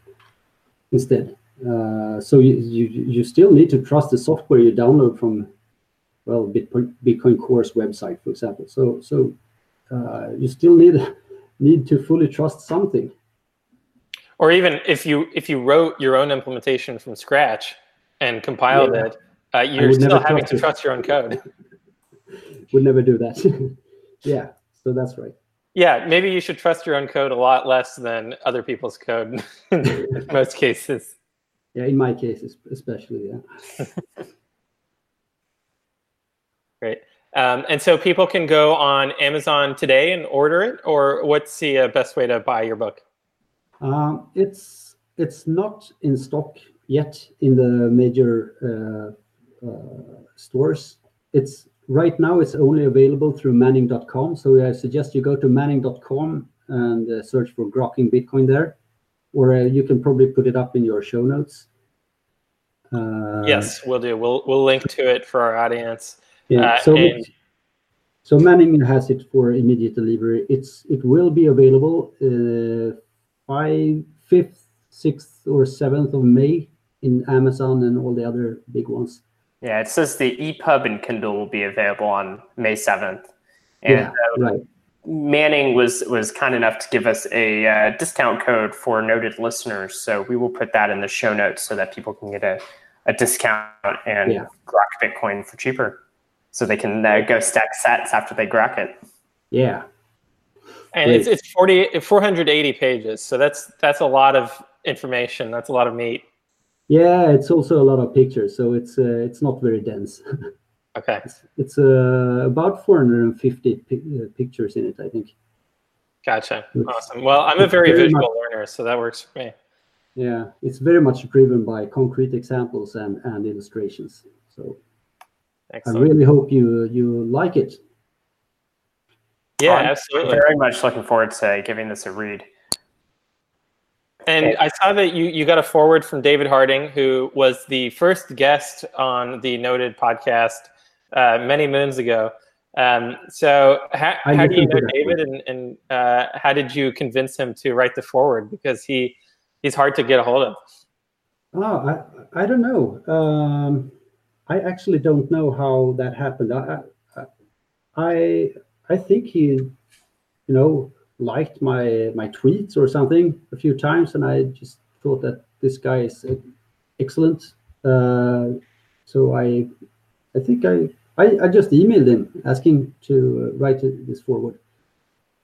instead. Uh, so you, you you still need to trust the software you download from well Bitcoin, Bitcoin Core's website, for example. So so uh, you still need need to fully trust something. Or even if you if you wrote your own implementation from scratch and compiled Yeah. it, uh, you're still having to it. trust your own code. (laughs) Would never do that. (laughs) yeah, so that's right. Yeah, maybe you should trust your own code a lot less than other people's code (laughs) in (laughs) most cases. Yeah, in my case, especially. Yeah. Great. Um, and so people can go on Amazon today and order it, or what's the uh, best way to buy your book? Um, it's it's not in stock yet in the major uh, uh, stores. It's right now. It's only available through Manning.com. So I suggest you go to Manning.com and uh, search for Grokking Bitcoin there, or uh, you can probably put it up in your show notes. Uh, yes, we'll do. We'll we'll link to it for our audience. Yeah. Uh, so and- so Manning has it for immediate delivery. It's it will be available uh, fifth, sixth, or seventh of May in Amazon and all the other big ones. Yeah, it says the EPUB and Kindle will be available on May 7th. And yeah, uh, right. Manning was was kind enough to give us a uh, discount code for Noded listeners, so we will put that in the show notes so that people can get a, a discount and Yeah. grok Bitcoin for cheaper, so they can uh, go stack sats after they grok it. Yeah, and it's it's 40 480 pages, so that's that's a lot of information. That's a lot of meat. Yeah. It's also a lot of pictures, so it's uh, it's not very dense. (laughs) Okay, it's it's uh, about 450 pi- uh, pictures in it, I think. gotcha. It's- Awesome. Well, I'm a very very visual learner, so that works for me. Yeah, it's very much driven by concrete examples and and illustrations. So I really hope you you like it. yeah, I'm absolutely. Very much looking forward to giving this a read. And I saw that you, you got a forward from David Harding, who was the first guest on the Noded podcast uh, many moons ago. Um, so, how, how do you know David, and, and uh, how did you convince him to write the forward? Because he he's hard to get a hold of. Oh, I I don't know. Um, I actually don't know how that happened. I I I, I think he, you know, liked my my tweets or something a few times, and I just thought that this guy is uh, excellent. Uh, so I I think I, I I just emailed him asking to uh, write this forward,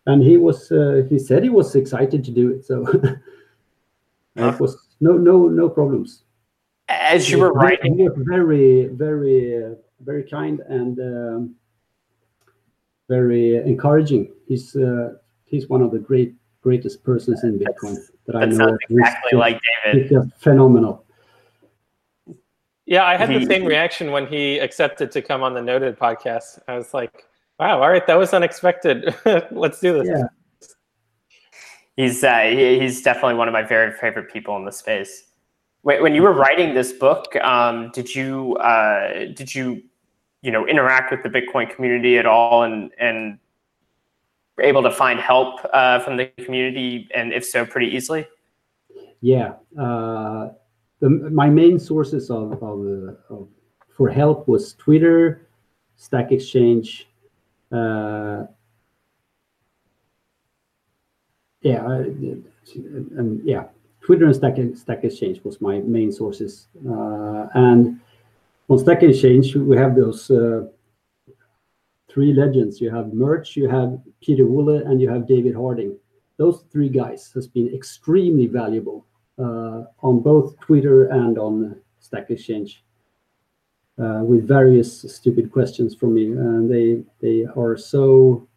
and he was uh, he said he was excited to do it. So. (laughs) It was no no no problems. As you were writing, he was very very uh, very kind and um, very encouraging. He's uh, he's one of the great greatest persons in Bitcoin that I that know. sounds He's exactly just- like He's David. just phenomenal. Yeah, I had the same reaction when he accepted to come on the Noded podcast. I was like, "Wow, all right, that was unexpected. (laughs) Let's do this." Yeah. He's uh, he, he's definitely one of my very favorite people in the space. When, when you were writing this book, um, did you uh, did you you know interact with the Bitcoin community at all, and and were able to find help uh, from the community, and if so, pretty easily? Yeah. Uh, the, my main sources of, of, uh, of for help was Twitter, Stack Exchange. Uh, yeah, I- and yeah, Twitter and Stack, Stack Exchange was my main sources. Uh, and on Stack Exchange, we have those uh, three legends. You have Murch, you have Pieter Wuille, and you have David Harding. Those three guys has been extremely valuable uh, on both Twitter and on Stack Exchange uh, with various stupid questions from me, and they they are so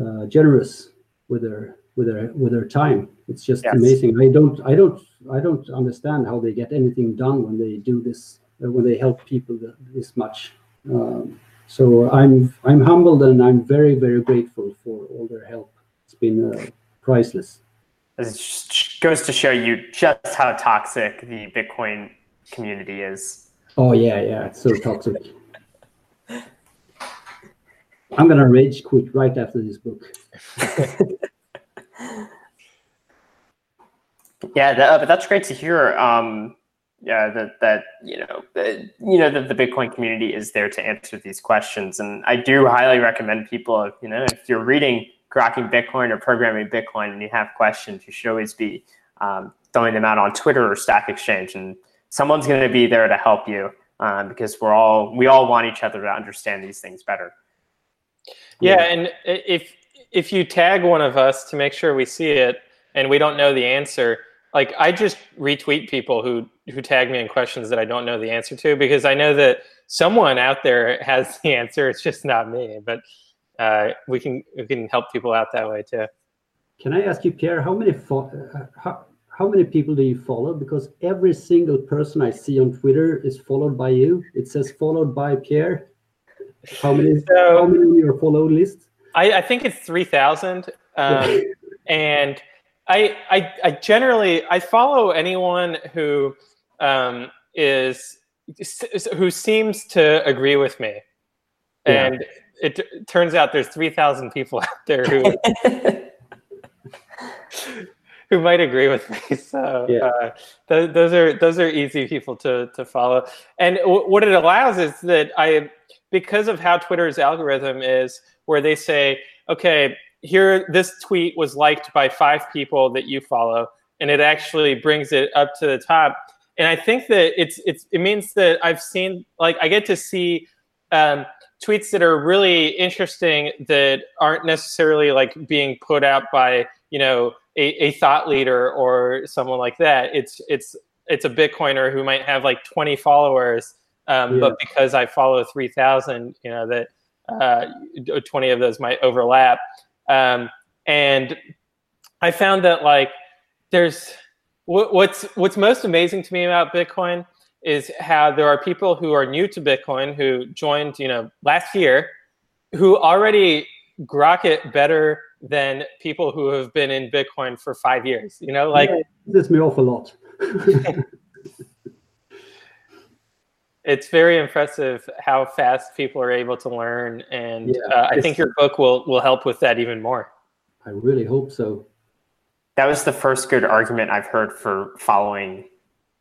uh, generous with their with their with their time. It's just Yes. amazing. I don't I don't I don't understand how they get anything done when they do this when they help people th- this much. Um, so I'm I'm humbled and I'm very very grateful for all their help. It's been uh, priceless. It goes to show you just how toxic the Bitcoin community is. Oh yeah, yeah, it's so toxic. I'm gonna rage quit right after this book. (laughs) yeah, that, but that's great to hear. Um, yeah, that that you know, that, you know, that the Bitcoin community is there to answer these questions, and I do highly recommend people, you know, if you're reading Grokking Bitcoin or Programming Bitcoin and you have questions, you should always be um, throwing them out on Twitter or Stack Exchange, and someone's going to be there to help you um, because we're all we all want each other to understand these things better. Yeah, and if if you tag one of us to make sure we see it and we don't know the answer, like I just retweet people who who tag me in questions that I don't know the answer to because I know that someone out there has (laughs) the answer. It's just not me, but uh, we can we can help people out that way too. Can I ask you, Pierre, how many fo- uh, how, how many people do you follow? Because every single person I see on Twitter is followed by you. It says followed by Pierre. How many? So- how many on your follow list? I, I think it's three thousand, um, and I, I I generally I follow anyone who um, is who seems to agree with me, Yeah. and it, turns out there's three thousand people (laughs) out there who (laughs) who might agree with me. So Yeah. uh, th- those are those are easy people to to follow. And w- what it allows is that I, because of how Twitter's algorithm is, where they say, okay, here this tweet was liked by five people that you follow, and it actually brings it up to the top. And I think that it's it's it means that I've seen like I get to see. Um, tweets that are really interesting that aren't necessarily like being put out by you know a, a thought leader or someone like that it's it's it's a bitcoiner who might have like 20 followers um, Yeah. but because i follow 3000 you know that uh, 20 of those might overlap um, and i found that like there's what, what's what's most amazing to me about bitcoin is how there are people who are new to Bitcoin who joined, you know, last year, who already grok it better than people who have been in Bitcoin for five years. You know, like This pisses me off a lot. It's very impressive how fast people are able to learn, and Yeah, uh, I think your book will will help with that even more. I really hope so. That was the first good argument I've heard for following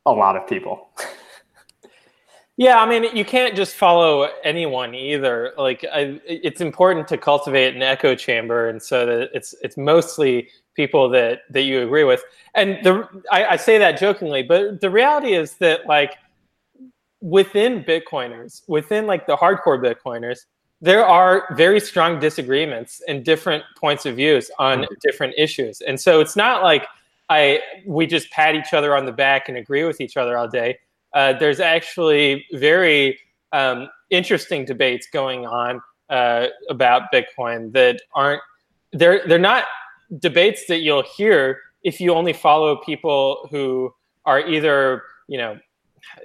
a lot of people. (laughs) Yeah, I mean, you can't just follow anyone either. Like, I, it's important to cultivate an echo chamber, and so that it's it's mostly people that that you agree with. And the I, I say that jokingly, but the reality is that like within Bitcoiners, within like the hardcore Bitcoiners, there are very strong disagreements and different points of views on different issues. And so it's not like I we just pat each other on the back and agree with each other all day uh, there's actually very um, interesting debates going on uh, about Bitcoin that aren't they're they're not debates that you'll hear if you only follow people who are either you know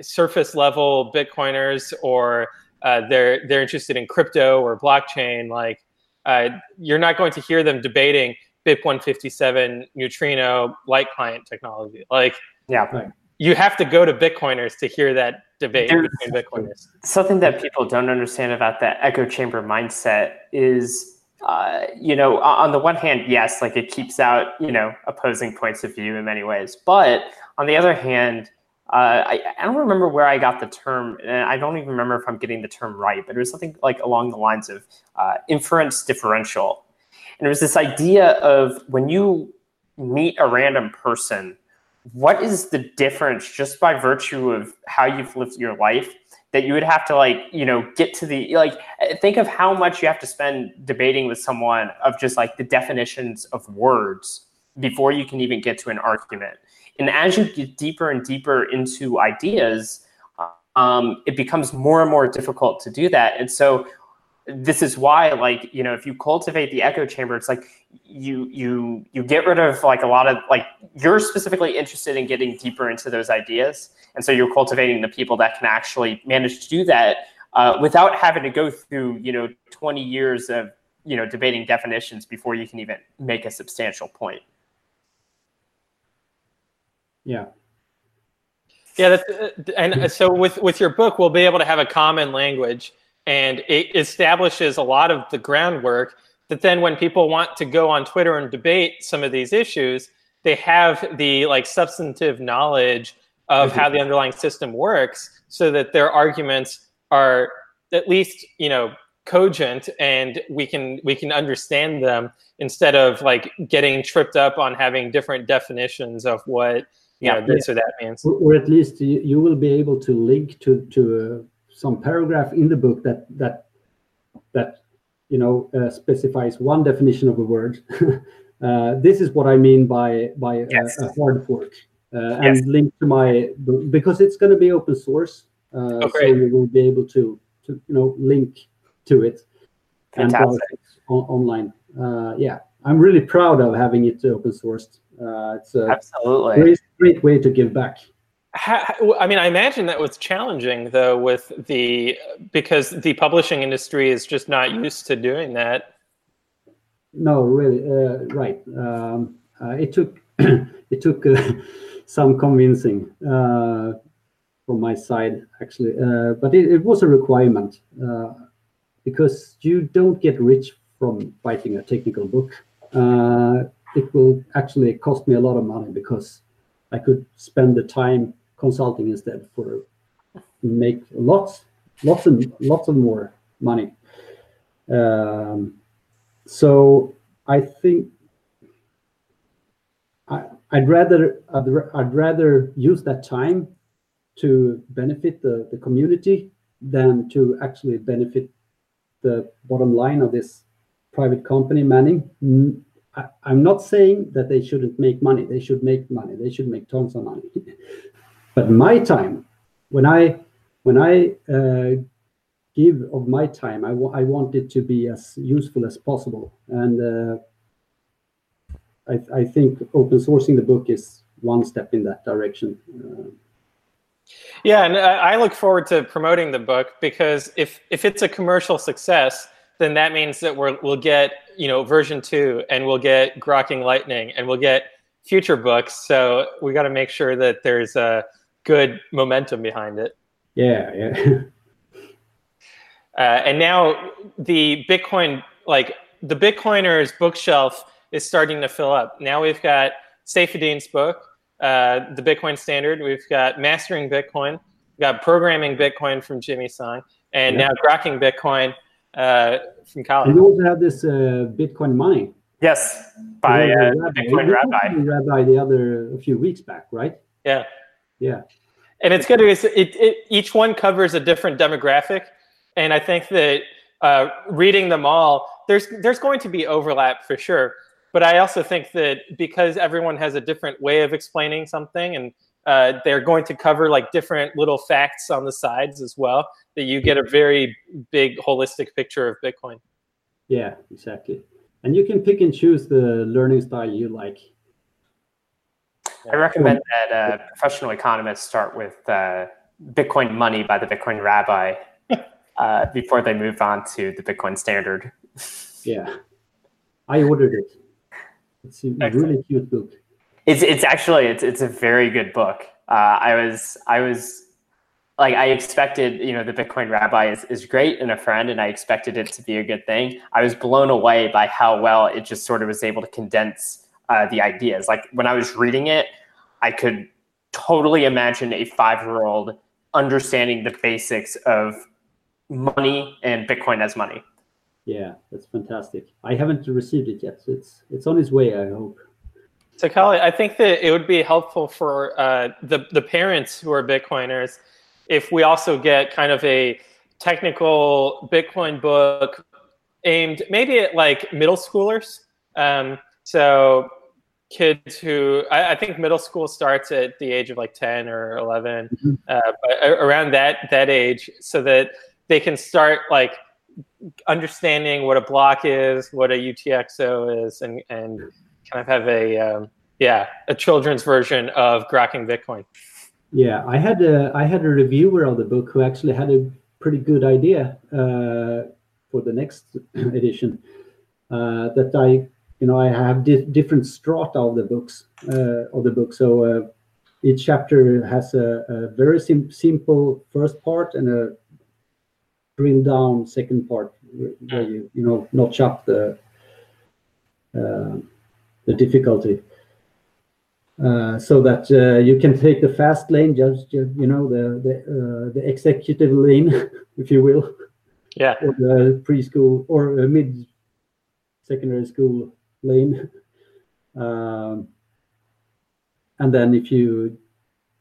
surface level Bitcoiners or uh, they're they're interested in crypto or blockchain. Like uh, you're not going to hear them debating BIP 157 neutrino light client technology. Like Yeah. you have to go to Bitcoiners to hear that debate There's- between Bitcoiners. something that people don't understand about that echo chamber mindset is uh, you know on the one hand yes like it keeps out you know opposing points of view in many ways but on the other hand uh, I, I don't remember where I got the term, and I don't even remember if I'm getting the term right, but it was something like along the lines of uh, inference differential. And it was this idea of when you meet a random person, what is the difference just by virtue of how you've lived your life that you would have to like you know get to the like think of how much you have to spend debating with someone of just like the definitions of words before you can even get to an argument and as you get deeper and deeper into ideas um, it becomes more and more difficult to do that. And so this is why like you know if you cultivate the echo chamber it's like you you you get rid of like a lot of like you're specifically interested in getting deeper into those ideas. And so you're cultivating the people that can actually manage to do that uh, without having to go through you know 20 years of you know debating definitions before you can even make a substantial point Yeah. Yeah, that's, uh, and so with with your book, we'll be able to have a common language, and it establishes a lot of the groundwork. That then, when people want to go on Twitter and debate some of these issues, they have the like substantive knowledge of how the underlying system works so that their arguments are at least you know cogent and we can we can understand them instead of like getting tripped up on having different definitions of what you know this or that means or, or at least you, you will be able to link to to uh, some paragraph in the book that that that you know uh, specifies one definition of a word (laughs) uh, this is what i mean by by Yes. a, a hard fork uh, Yes. and link to my because it's going to be open source uh, so you will be able to to you know link to it and Fantastic. it on, online uh, yeah i'm really proud of having it open sourced uh, it's a Absolutely. great, great way to give back How, I mean, I imagine that was challenging though, with the because the publishing industry is just not used to doing that. No, really, uh, right. Um, uh, it took (clears throat) it took uh, (laughs) some convincing uh, from my side, actually, uh, but it, it was a requirement uh, because you don't get rich from writing a technical book. Uh, it will actually cost me a lot of money because I could spend the time consulting instead for make lots, lots and lots of more money. Um, so I think I, I'd rather I'd, I'd rather use that time to benefit the, the community than to actually benefit the bottom line of this private company Manning. I, I'm not saying that they shouldn't make money. They should make money. They should make tons of money. (laughs) but my time, when I when I uh, give of my time. I I want it to be as useful as possible, and uh, I, I think open sourcing the book is one step in that direction. Uh, Yeah, and I I look forward to promoting the book because if if it's a commercial success, then that means that we're, we'll get you know version two, and we'll get Grokking Lightning, and we'll get future books. So we got to make sure that there's a good momentum behind it. yeah, yeah, (laughs) Uh, and now the Bitcoin, like the Bitcoiners bookshelf is starting to fill up. Now we've got Saifedean's book, uh, the Bitcoin Standard. We've got Mastering Bitcoin. We've got Programming Bitcoin from Jimmy Song, and Yeah. now Grokking Bitcoin uh, from and you also have this uh, Bitcoin money Yes, by uh, rabbi. Bitcoin Rabbi. the rabbi the other a few weeks back, right? Yeah. Yeah, And it's good. It's, it, it, each one covers a different demographic, and I think that uh, reading them all, there's there's going to be overlap for sure. But I also think that because everyone has a different way of explaining something, and uh, they're going to cover like different little facts on the sides as well, that you get a very big holistic picture of Bitcoin. yeah, exactly. And you can pick and choose the learning style you like. I recommend that uh, professional economists start with uh, Bitcoin Money by the Bitcoin Rabbi (laughs) uh, before they move on to the Bitcoin Standard. Yeah, I ordered it. It's a Excellent. really cute book. It's it's actually it's it's a very good book. Uh, I was I was like I expected you know the Bitcoin Rabbi is, is great and a friend and I expected it to be a good thing. I was blown away by how well it just sort of was able to condense uh, the ideas. Like when I was reading it, I could totally imagine a five year old understanding the basics of money and Bitcoin as money. Yeah, that's fantastic. I haven't received it yet. It's it's on its way. I hope. So, Kalle, I think that it would be helpful for uh, the the parents who are Bitcoiners if we also get kind of a technical Bitcoin book aimed maybe at like middle schoolers. Um, so, kids who I, I think middle school starts at the age of like ten or 11 Mhm. uh, but around that that age, so that they can start like understanding what a block is, what a UTXO is, and and kind of have a um, yeah a children's version of grokking Bitcoin. Yeah, I had a I had a reviewer of the book who actually had a pretty good idea uh, for the next (clears throat) edition. Uh, that I you know I have di- different strata of the books uh, of the book. So uh, each chapter has a, a very sim- simple first part and a drill down second part where you you know notch up the uh, the difficulty. uh, so that uh, you can take the fast lane, just, you know the the, uh, the executive lane, (laughs) if you will, Yeah. or the preschool or mid secondary school lane. Um, and then if you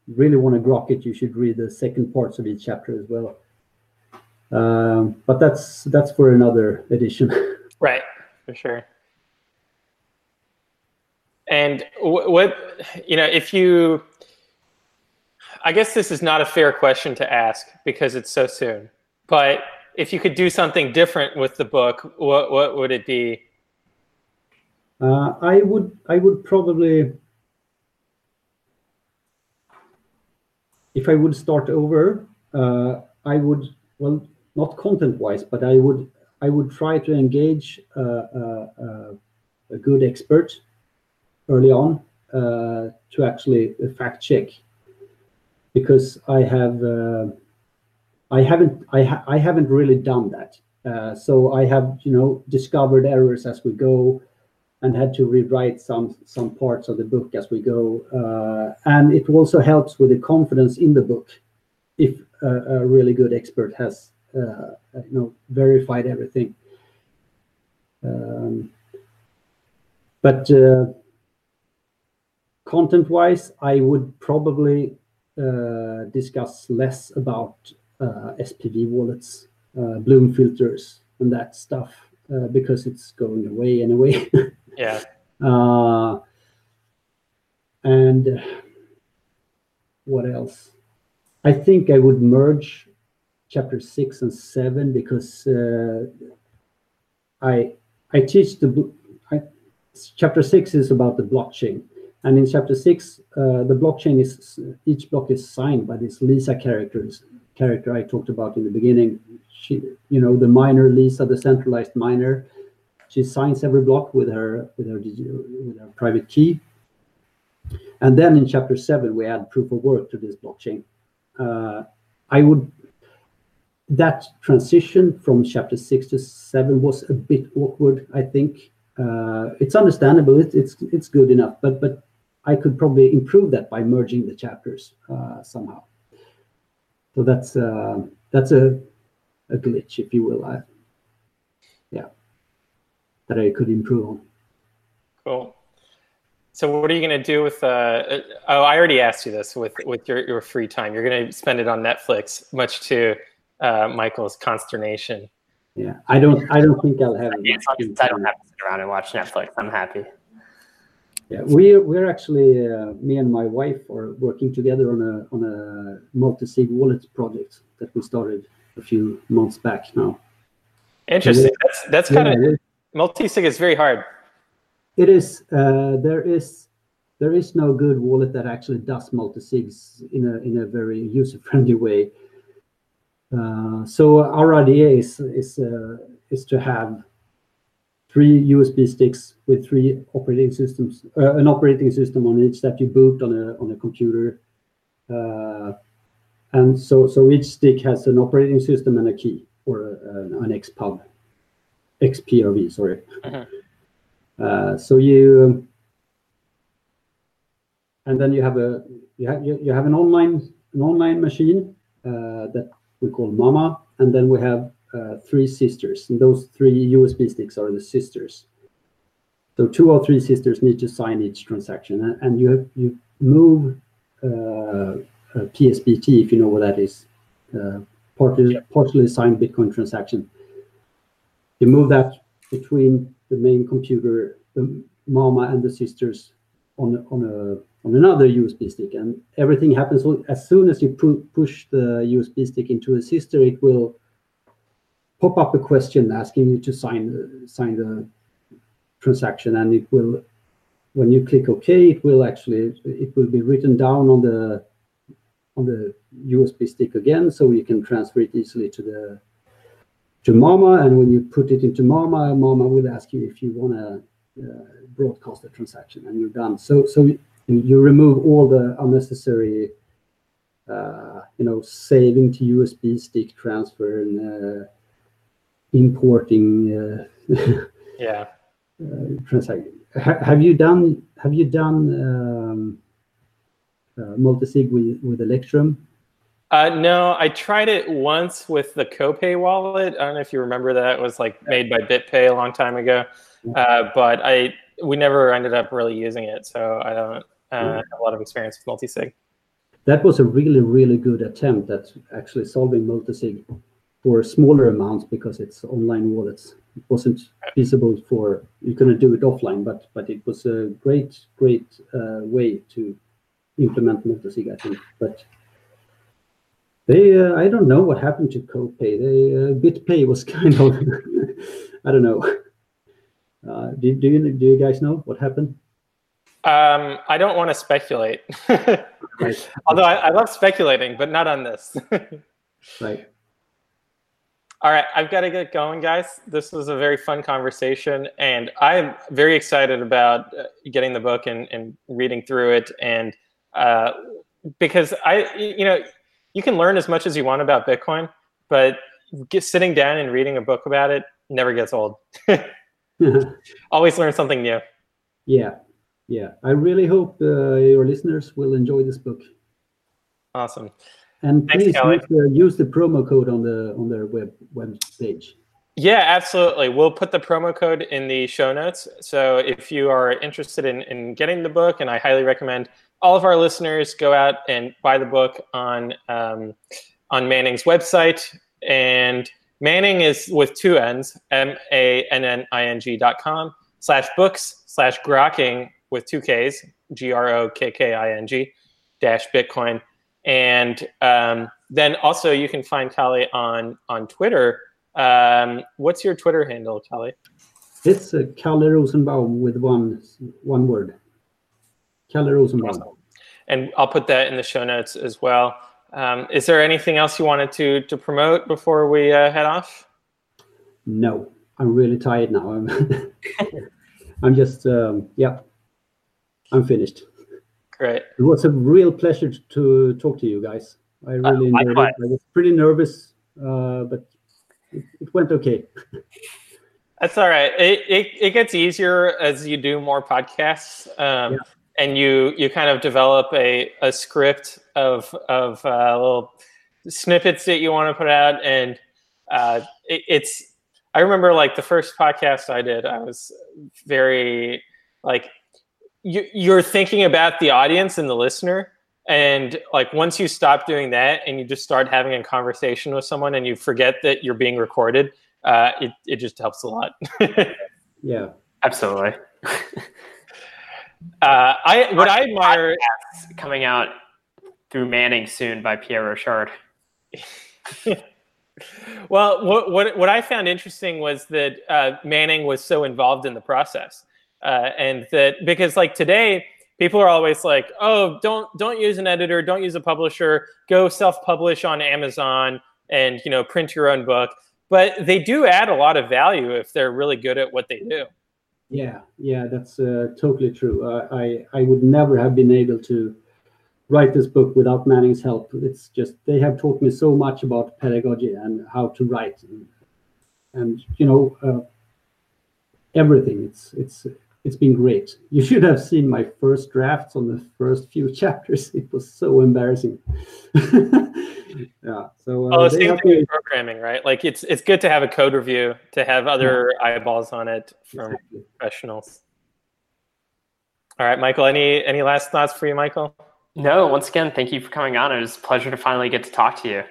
really want to grok it, you should read the second parts of each chapter as well. Um, but that's that's for another edition. (laughs) Right, for sure. And wh- what, you know, if you, I guess this is not a fair question to ask because it's so soon, but if you could do something different with the book, what, what would it be? Uh, I would I would probably if I would start over, uh, I would well not content wise, but I would I would try to engage uh, uh, uh, a good expert early on uh, to actually fact check because I have uh, I haven't I, ha- I haven't really done that. Uh, so I have you know discovered errors as we go and had to rewrite some some parts of the book as we go. Uh, and it also helps with the confidence in the book if a, a really good expert has uh, you know verified everything. Um, but content-wise, I would probably uh, discuss less about uh, SPV wallets, uh, Bloom filters, and that stuff uh, because it's going away anyway. (laughs) Yeah. Uh, and what else? I think I would merge chapter six and seven because uh, I I teach the chapter six is about the blockchain, and in chapter six uh, the blockchain is each block is signed by this Lisa characters character I talked about in the beginning. She, you know, the miner Lisa, the centralized miner she signs every block with her with her with her private key. And then in chapter 7 we add proof of work to this blockchain. Uh, i would that transition from chapter 6 to 7 was a bit awkward i think. Uh, it's understandable. It, it's it's good enough. But but i could probably improve that by merging the chapters uh, somehow so that's uh, that's a a glitch if you will I, yeah that I could improve on. Cool. So what are you going to do with? Uh, uh, oh, I already asked you this. With with your, your free time, you're going to spend it on Netflix, much to uh, Michael's consternation. Yeah, I don't. I don't think I'll have. Yeah, as I don't have to sit around and watch Netflix. I'm happy. Yeah, we're we're actually uh, me and my wife are working together on a on a multi-sig wallet project that we started a few months back now. Interesting. That's that's kind of Yeah, multi-sig is very hard. It is. Uh, there is. There is no good wallet that actually does multi-sigs in a in a very user-friendly way. Uh, so our idea is is uh, is to have three USB sticks with three operating systems, uh, an operating system on each that you boot on a on a computer, uh, and so so each stick has an operating system and a key or a, an XPub, XPRV, sorry. Uh, so you and then you have a you have you, you have an online an online machine uh, that we call Mama, and then we have uh, three sisters, and those three USB sticks are the sisters. So two or three sisters need to sign each transaction, and, and you have, you move uh, a PSBT if you know what that is, uh, partly partially signed Bitcoin transaction. You move that between the main computer, the mama and the sisters on on a on another USB stick, and everything happens as soon as you pu- push the USB stick into a sister. It will pop up a question asking you to sign sign the transaction, and it will when you click OK, it will actually it will be written down on the on the USB stick again, so you can transfer it easily to the to Mama, and when you put it into Mama, Mama will ask you if you want to uh, broadcast the transaction, and you're done. So, so you, you remove all the unnecessary, uh, you know, saving to USB stick transfer and uh, importing uh, (laughs) Yeah. transaction. Ha- have you done? Have you done um, uh, multi-sig with, with Electrum? Uh, no, I tried it once with the CoPay wallet. I don't know if you remember that. It was like made by BitPay a long time ago, uh, but I we never ended up really using it, so I don't uh, have a lot of experience with multi-sig. That was a really, really good attempt at actually solving multi-sig for smaller amounts because it's online wallets. It wasn't feasible for you couldn't do it offline, but but it was a great, great uh, way to implement multi-sig, I think. But they, uh, I don't know what happened to CoPay. They uh, BitPay was (laughs) kind of, I don't know. Uh, do, do you do you guys know what happened? Um, I don't want to speculate. (laughs) Right. Although I, I love speculating, but not on this. (laughs) Right. All right, I've got to get going, guys. This was a very fun conversation, and I'm very excited about uh, getting the book and, and reading through it. And uh, because I, you know, you can learn as much as you want about Bitcoin, but get, sitting down and reading a book about it never gets old. (laughs) (laughs) Always learn something new. yeah, yeah. I really hope uh, your listeners will enjoy this book. Awesome. And Thanks, please Kalle. use the, use the promo code on the on their web web page. Yeah, absolutely. We'll put the promo code in the show notes. So if you are interested in, in getting the book, and I highly recommend all of our listeners go out and buy the book on um, on Manning's website. And Manning is with two N's, M A N N I N G dot com slash books slash grokking with two K's, G R O K K I N G dash Bitcoin. And um, then also you can find Kalle on on Twitter. Um, what's your Twitter handle, Kalle? It's uh, Rosenbaum with one one word. Kalle Rosenbaum. Awesome. And I'll put that in the show notes as well. Um, is there anything else you wanted to to promote before we uh, head off? No, I'm really tired now. I'm (laughs) I'm just um, yeah. I'm finished. Great. It was a real pleasure to talk to you guys. I really enjoyed it. I was pretty nervous, uh, but it, it went okay. (laughs) That's all right. It, it, it gets easier as you do more podcasts, um, Yeah. and you you kind of develop a, a script of of uh, little snippets that you want to put out, and uh, it, it's. I remember like the first podcast I did, I was very like you're thinking about the audience and the listener, and like once you stop doing that and you just start having a conversation with someone, and you forget that you're being recorded uh, it, it just helps a lot. uh, (laughs) Yeah. Absolutely. (laughs) I what I admire, Coming out through Manning soon by Pierre Rochard. (laughs) well, what, what what I found interesting was that uh, Manning was so involved in the process, uh, and that because like today people are always like, oh, don't don't use an editor, don't use a publisher, go self-publish on Amazon, and you know print your own book. But they do add a lot of value if they're really good at what they do. Yeah, yeah, that's uh, totally true. Uh, I I would never have been able to write this book without Manning's help. It's just they have taught me so much about pedagogy and how to write, and, and you know uh, everything. It's it's it's been great. You should have seen my first drafts on the first few (laughs) chapters. It was so embarrassing. (laughs) yeah. So uh, Oh, same thing with programming, right? Like it's it's good to have a code review to have other eyeballs on it from Exactly. professionals. All right, Michael. Any any last thoughts for you, Michael? No, once again, thank you for coming on. It was a pleasure to finally get to talk to you.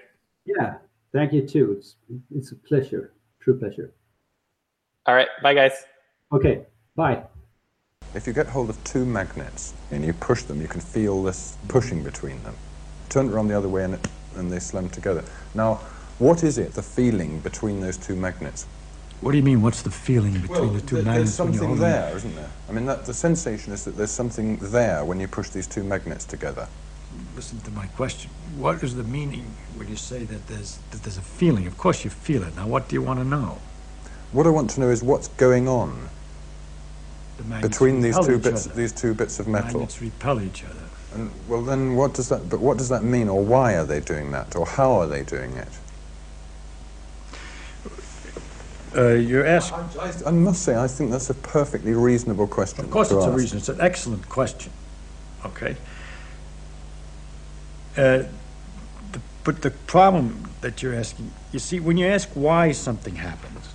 Yeah. Thank you too. It's it's a pleasure. True pleasure. All right, bye, guys. Okay. Bye. If you get hold of two magnets and you push them, you can feel this pushing between them. Turn it around the other way and, it, and they slam together. Now, what is it, the feeling between those two magnets? What do you mean? What's the feeling between the two th- magnets there's something holding them? there, isn't there? I mean, that, the sensation is that there's something there when you push these two magnets together. Listen to my question. What is the meaning when you say that there's that there's a feeling? Of course you feel it. Now, what do you want to know? What I want to know is what's going on The between these two bits, other. these two bits of metal. Magnets repel each other. And well, then what does that? But what does that mean, or why are they doing that, or how are they doing it? Uh, you're asking. I, I, I must say, I think that's a perfectly reasonable question. Of course, it's a reason. It's an excellent question. Okay. Uh, the- But the problem that you're asking, you see, when you ask why something happens,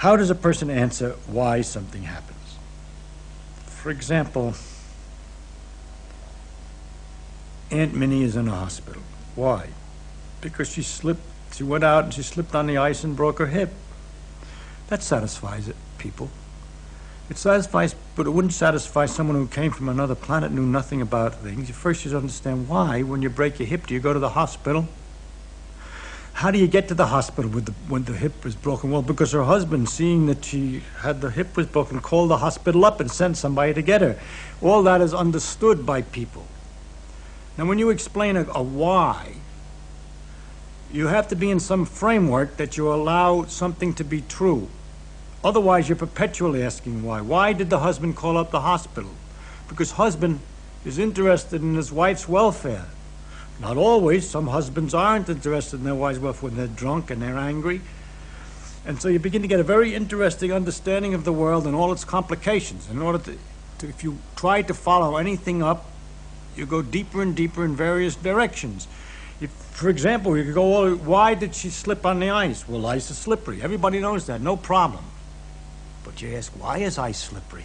how does a person answer why something happens? For example, Aunt Minnie is in a hospital. Why? Because she slipped, she went out and she slipped on the ice and broke her hip. That satisfies it, people. It satisfies, but it wouldn't satisfy someone who came from another planet, knew nothing about things. You first should understand why, when you break your hip, do you go to the hospital? How do you get to the hospital with the, when the hip was broken? Well, because her husband, seeing that she had the hip was broken, called the hospital up and sent somebody to get her. All that is understood by people. Now, when you explain a, a why, you have to be in some framework that you allow something to be true. Otherwise, you're perpetually asking why. Why did the husband call up the hospital? Because husband is interested in his wife's welfare. Not always. Some husbands aren't interested in their wife's welfare when they're drunk and they're angry. And so you begin to get a very interesting understanding of the world and all its complications. In order to, to if you try to follow anything up, you go deeper and deeper in various directions. If, for example, you could go, well, why did she slip on the ice? Well, ice is slippery. Everybody knows that, no problem. But you ask, why is ice slippery?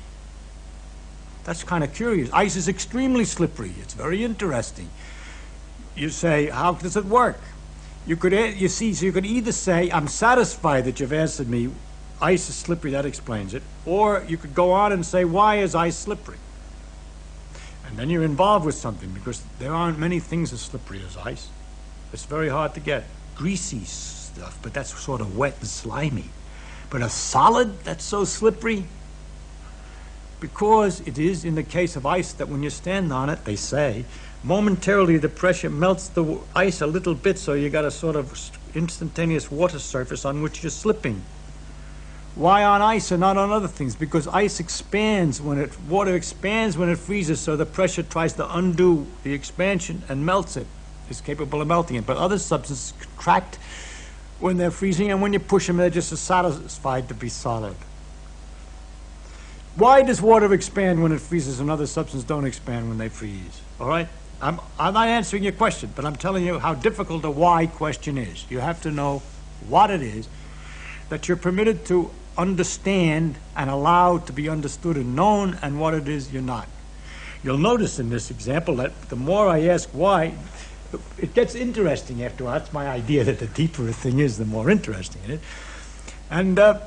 That's kind of curious. Ice is extremely slippery. It's very interesting. You say, how does it work? You could, eh, you see, so you could either say, I'm satisfied that you've answered me, ice is slippery, that explains it, or you could go on and say, why is ice slippery? And then you're involved with something because there aren't many things as slippery as ice. It's very hard to get. Greasy stuff, but that's sort of wet and slimy. But a solid that's so slippery, because it is in the case of ice that when you stand on it, they say, momentarily the pressure melts the ice a little bit, so you got a sort of instantaneous water surface on which you're slipping. Why on ice and not on other things? Because ice expands when it, water expands when it freezes, so the pressure tries to undo the expansion and melts it, is capable of melting it. But other substances contract when they're freezing, and when you push them, they're just as satisfied to be solid. Why does water expand when it freezes and other substances don't expand when they freeze? All right? I'm, I'm not answering your question, but I'm telling you how difficult a why question is. You have to know what it is that you're permitted to understand and allowed to be understood and known, and what it is you're not. You'll notice in this example that the more I ask why, it gets interesting after a while. That's my idea that the deeper a thing is, the more interesting it is. And uh,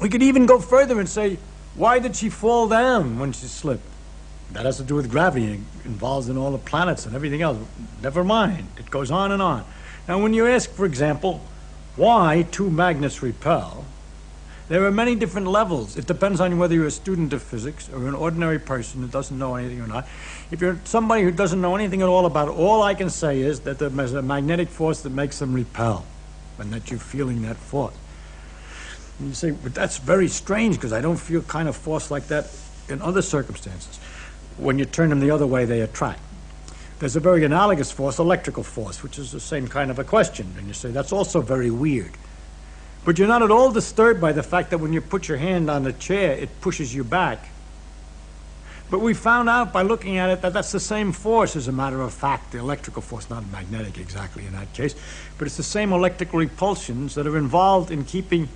we could even go further and say, why did she fall down when she slipped? That has to do with gravity, it involves in all the planets and everything else. Never mind, it goes on and on. Now, when you ask, for example, why two magnets repel, there are many different levels. It depends on whether you're a student of physics or an ordinary person who doesn't know anything or not. If you're somebody who doesn't know anything at all about it, all I can say is that there's a magnetic force that makes them repel, and that you're feeling that force. And you say, but that's very strange because I don't feel kind of force like that in other circumstances. When you turn them the other way, they attract. There's a very analogous force, electrical force, which is the same kind of a question. And you say, that's also very weird. But you're not at all disturbed by the fact that when you put your hand on the chair, it pushes you back. But we found out by looking at it that that's the same force, as a matter of fact, the electrical force, not magnetic exactly in that case, but it's the same electrical repulsions that are involved in keeping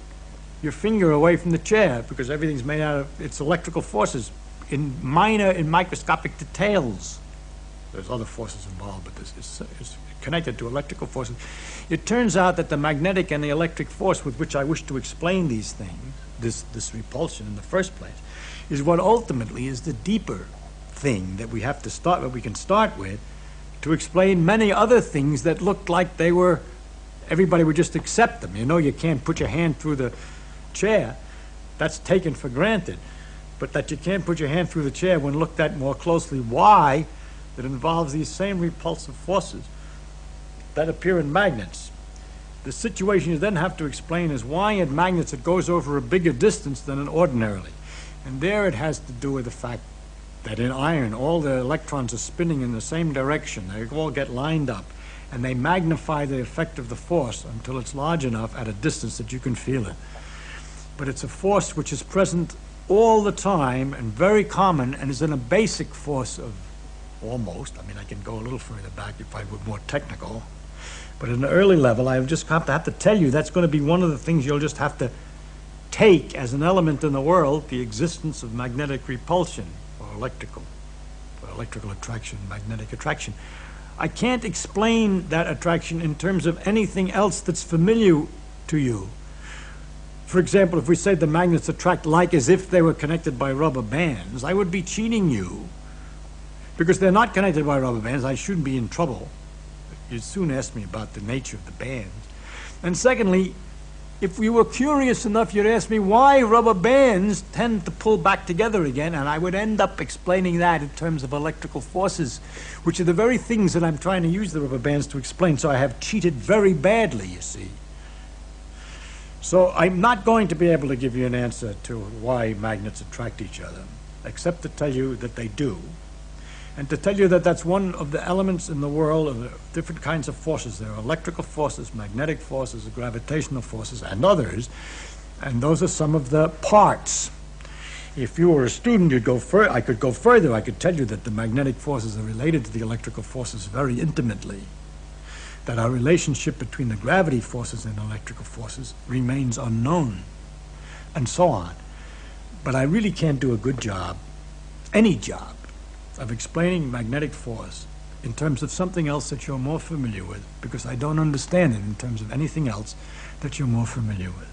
your finger away from the chair because everything's made out of its electrical forces in minor and microscopic details. There's other forces involved, but this is, is connected to electrical forces. It turns out that the magnetic and the electric force with which I wish to explain these things, this, this repulsion in the first place, is what ultimately is the deeper thing that we have to start, that we can start with, to explain many other things that looked like they were, everybody would just accept them. You know, you can't put your hand through the chair, that's taken for granted. But that you can't put your hand through the chair when looked at more closely, why? That involves these same repulsive forces that appear in magnets. The situation you then have to explain is why in magnets it goes over a bigger distance than in ordinarily. And there it has to do with the fact that in iron all the electrons are spinning in the same direction. They all get lined up. And they magnify the effect of the force until it's large enough at a distance that you can feel it. But it's a force which is present all the time and very common and is in a basic force of almost. I mean, I can go a little further back if I were more technical. But at an early level, I just have to have to tell you that's going to be one of the things you'll just have to take as an element in the world, the existence of magnetic repulsion or electrical, or electrical attraction, magnetic attraction. I can't explain that attraction in terms of anything else that's familiar to you. For example, if we said the magnets attract like as if they were connected by rubber bands, I would be cheating you. Because they're not connected by rubber bands, I shouldn't be in trouble. You'd soon ask me about the nature of the bands. And secondly, if you were curious enough, you'd ask me why rubber bands tend to pull back together again, and I would end up explaining that in terms of electrical forces, which are the very things that I'm trying to use the rubber bands to explain. So I have cheated very badly, you see. So I'm not going to be able to give you an answer to why magnets attract each other, except to tell you that they do, and to tell you that that's one of the elements in the world of different kinds of forces. There are electrical forces, magnetic forces, gravitational forces, and others, and those are some of the parts. If you were a student, you'd go fur- I could go further. I could tell you that the magnetic forces are related to the electrical forces very intimately that our relationship between the gravity forces and electrical forces remains unknown, and so on. But I really can't do a good job, any job, of explaining magnetic force in terms of something else that you're more familiar with, because I don't understand it in terms of anything else that you're more familiar with.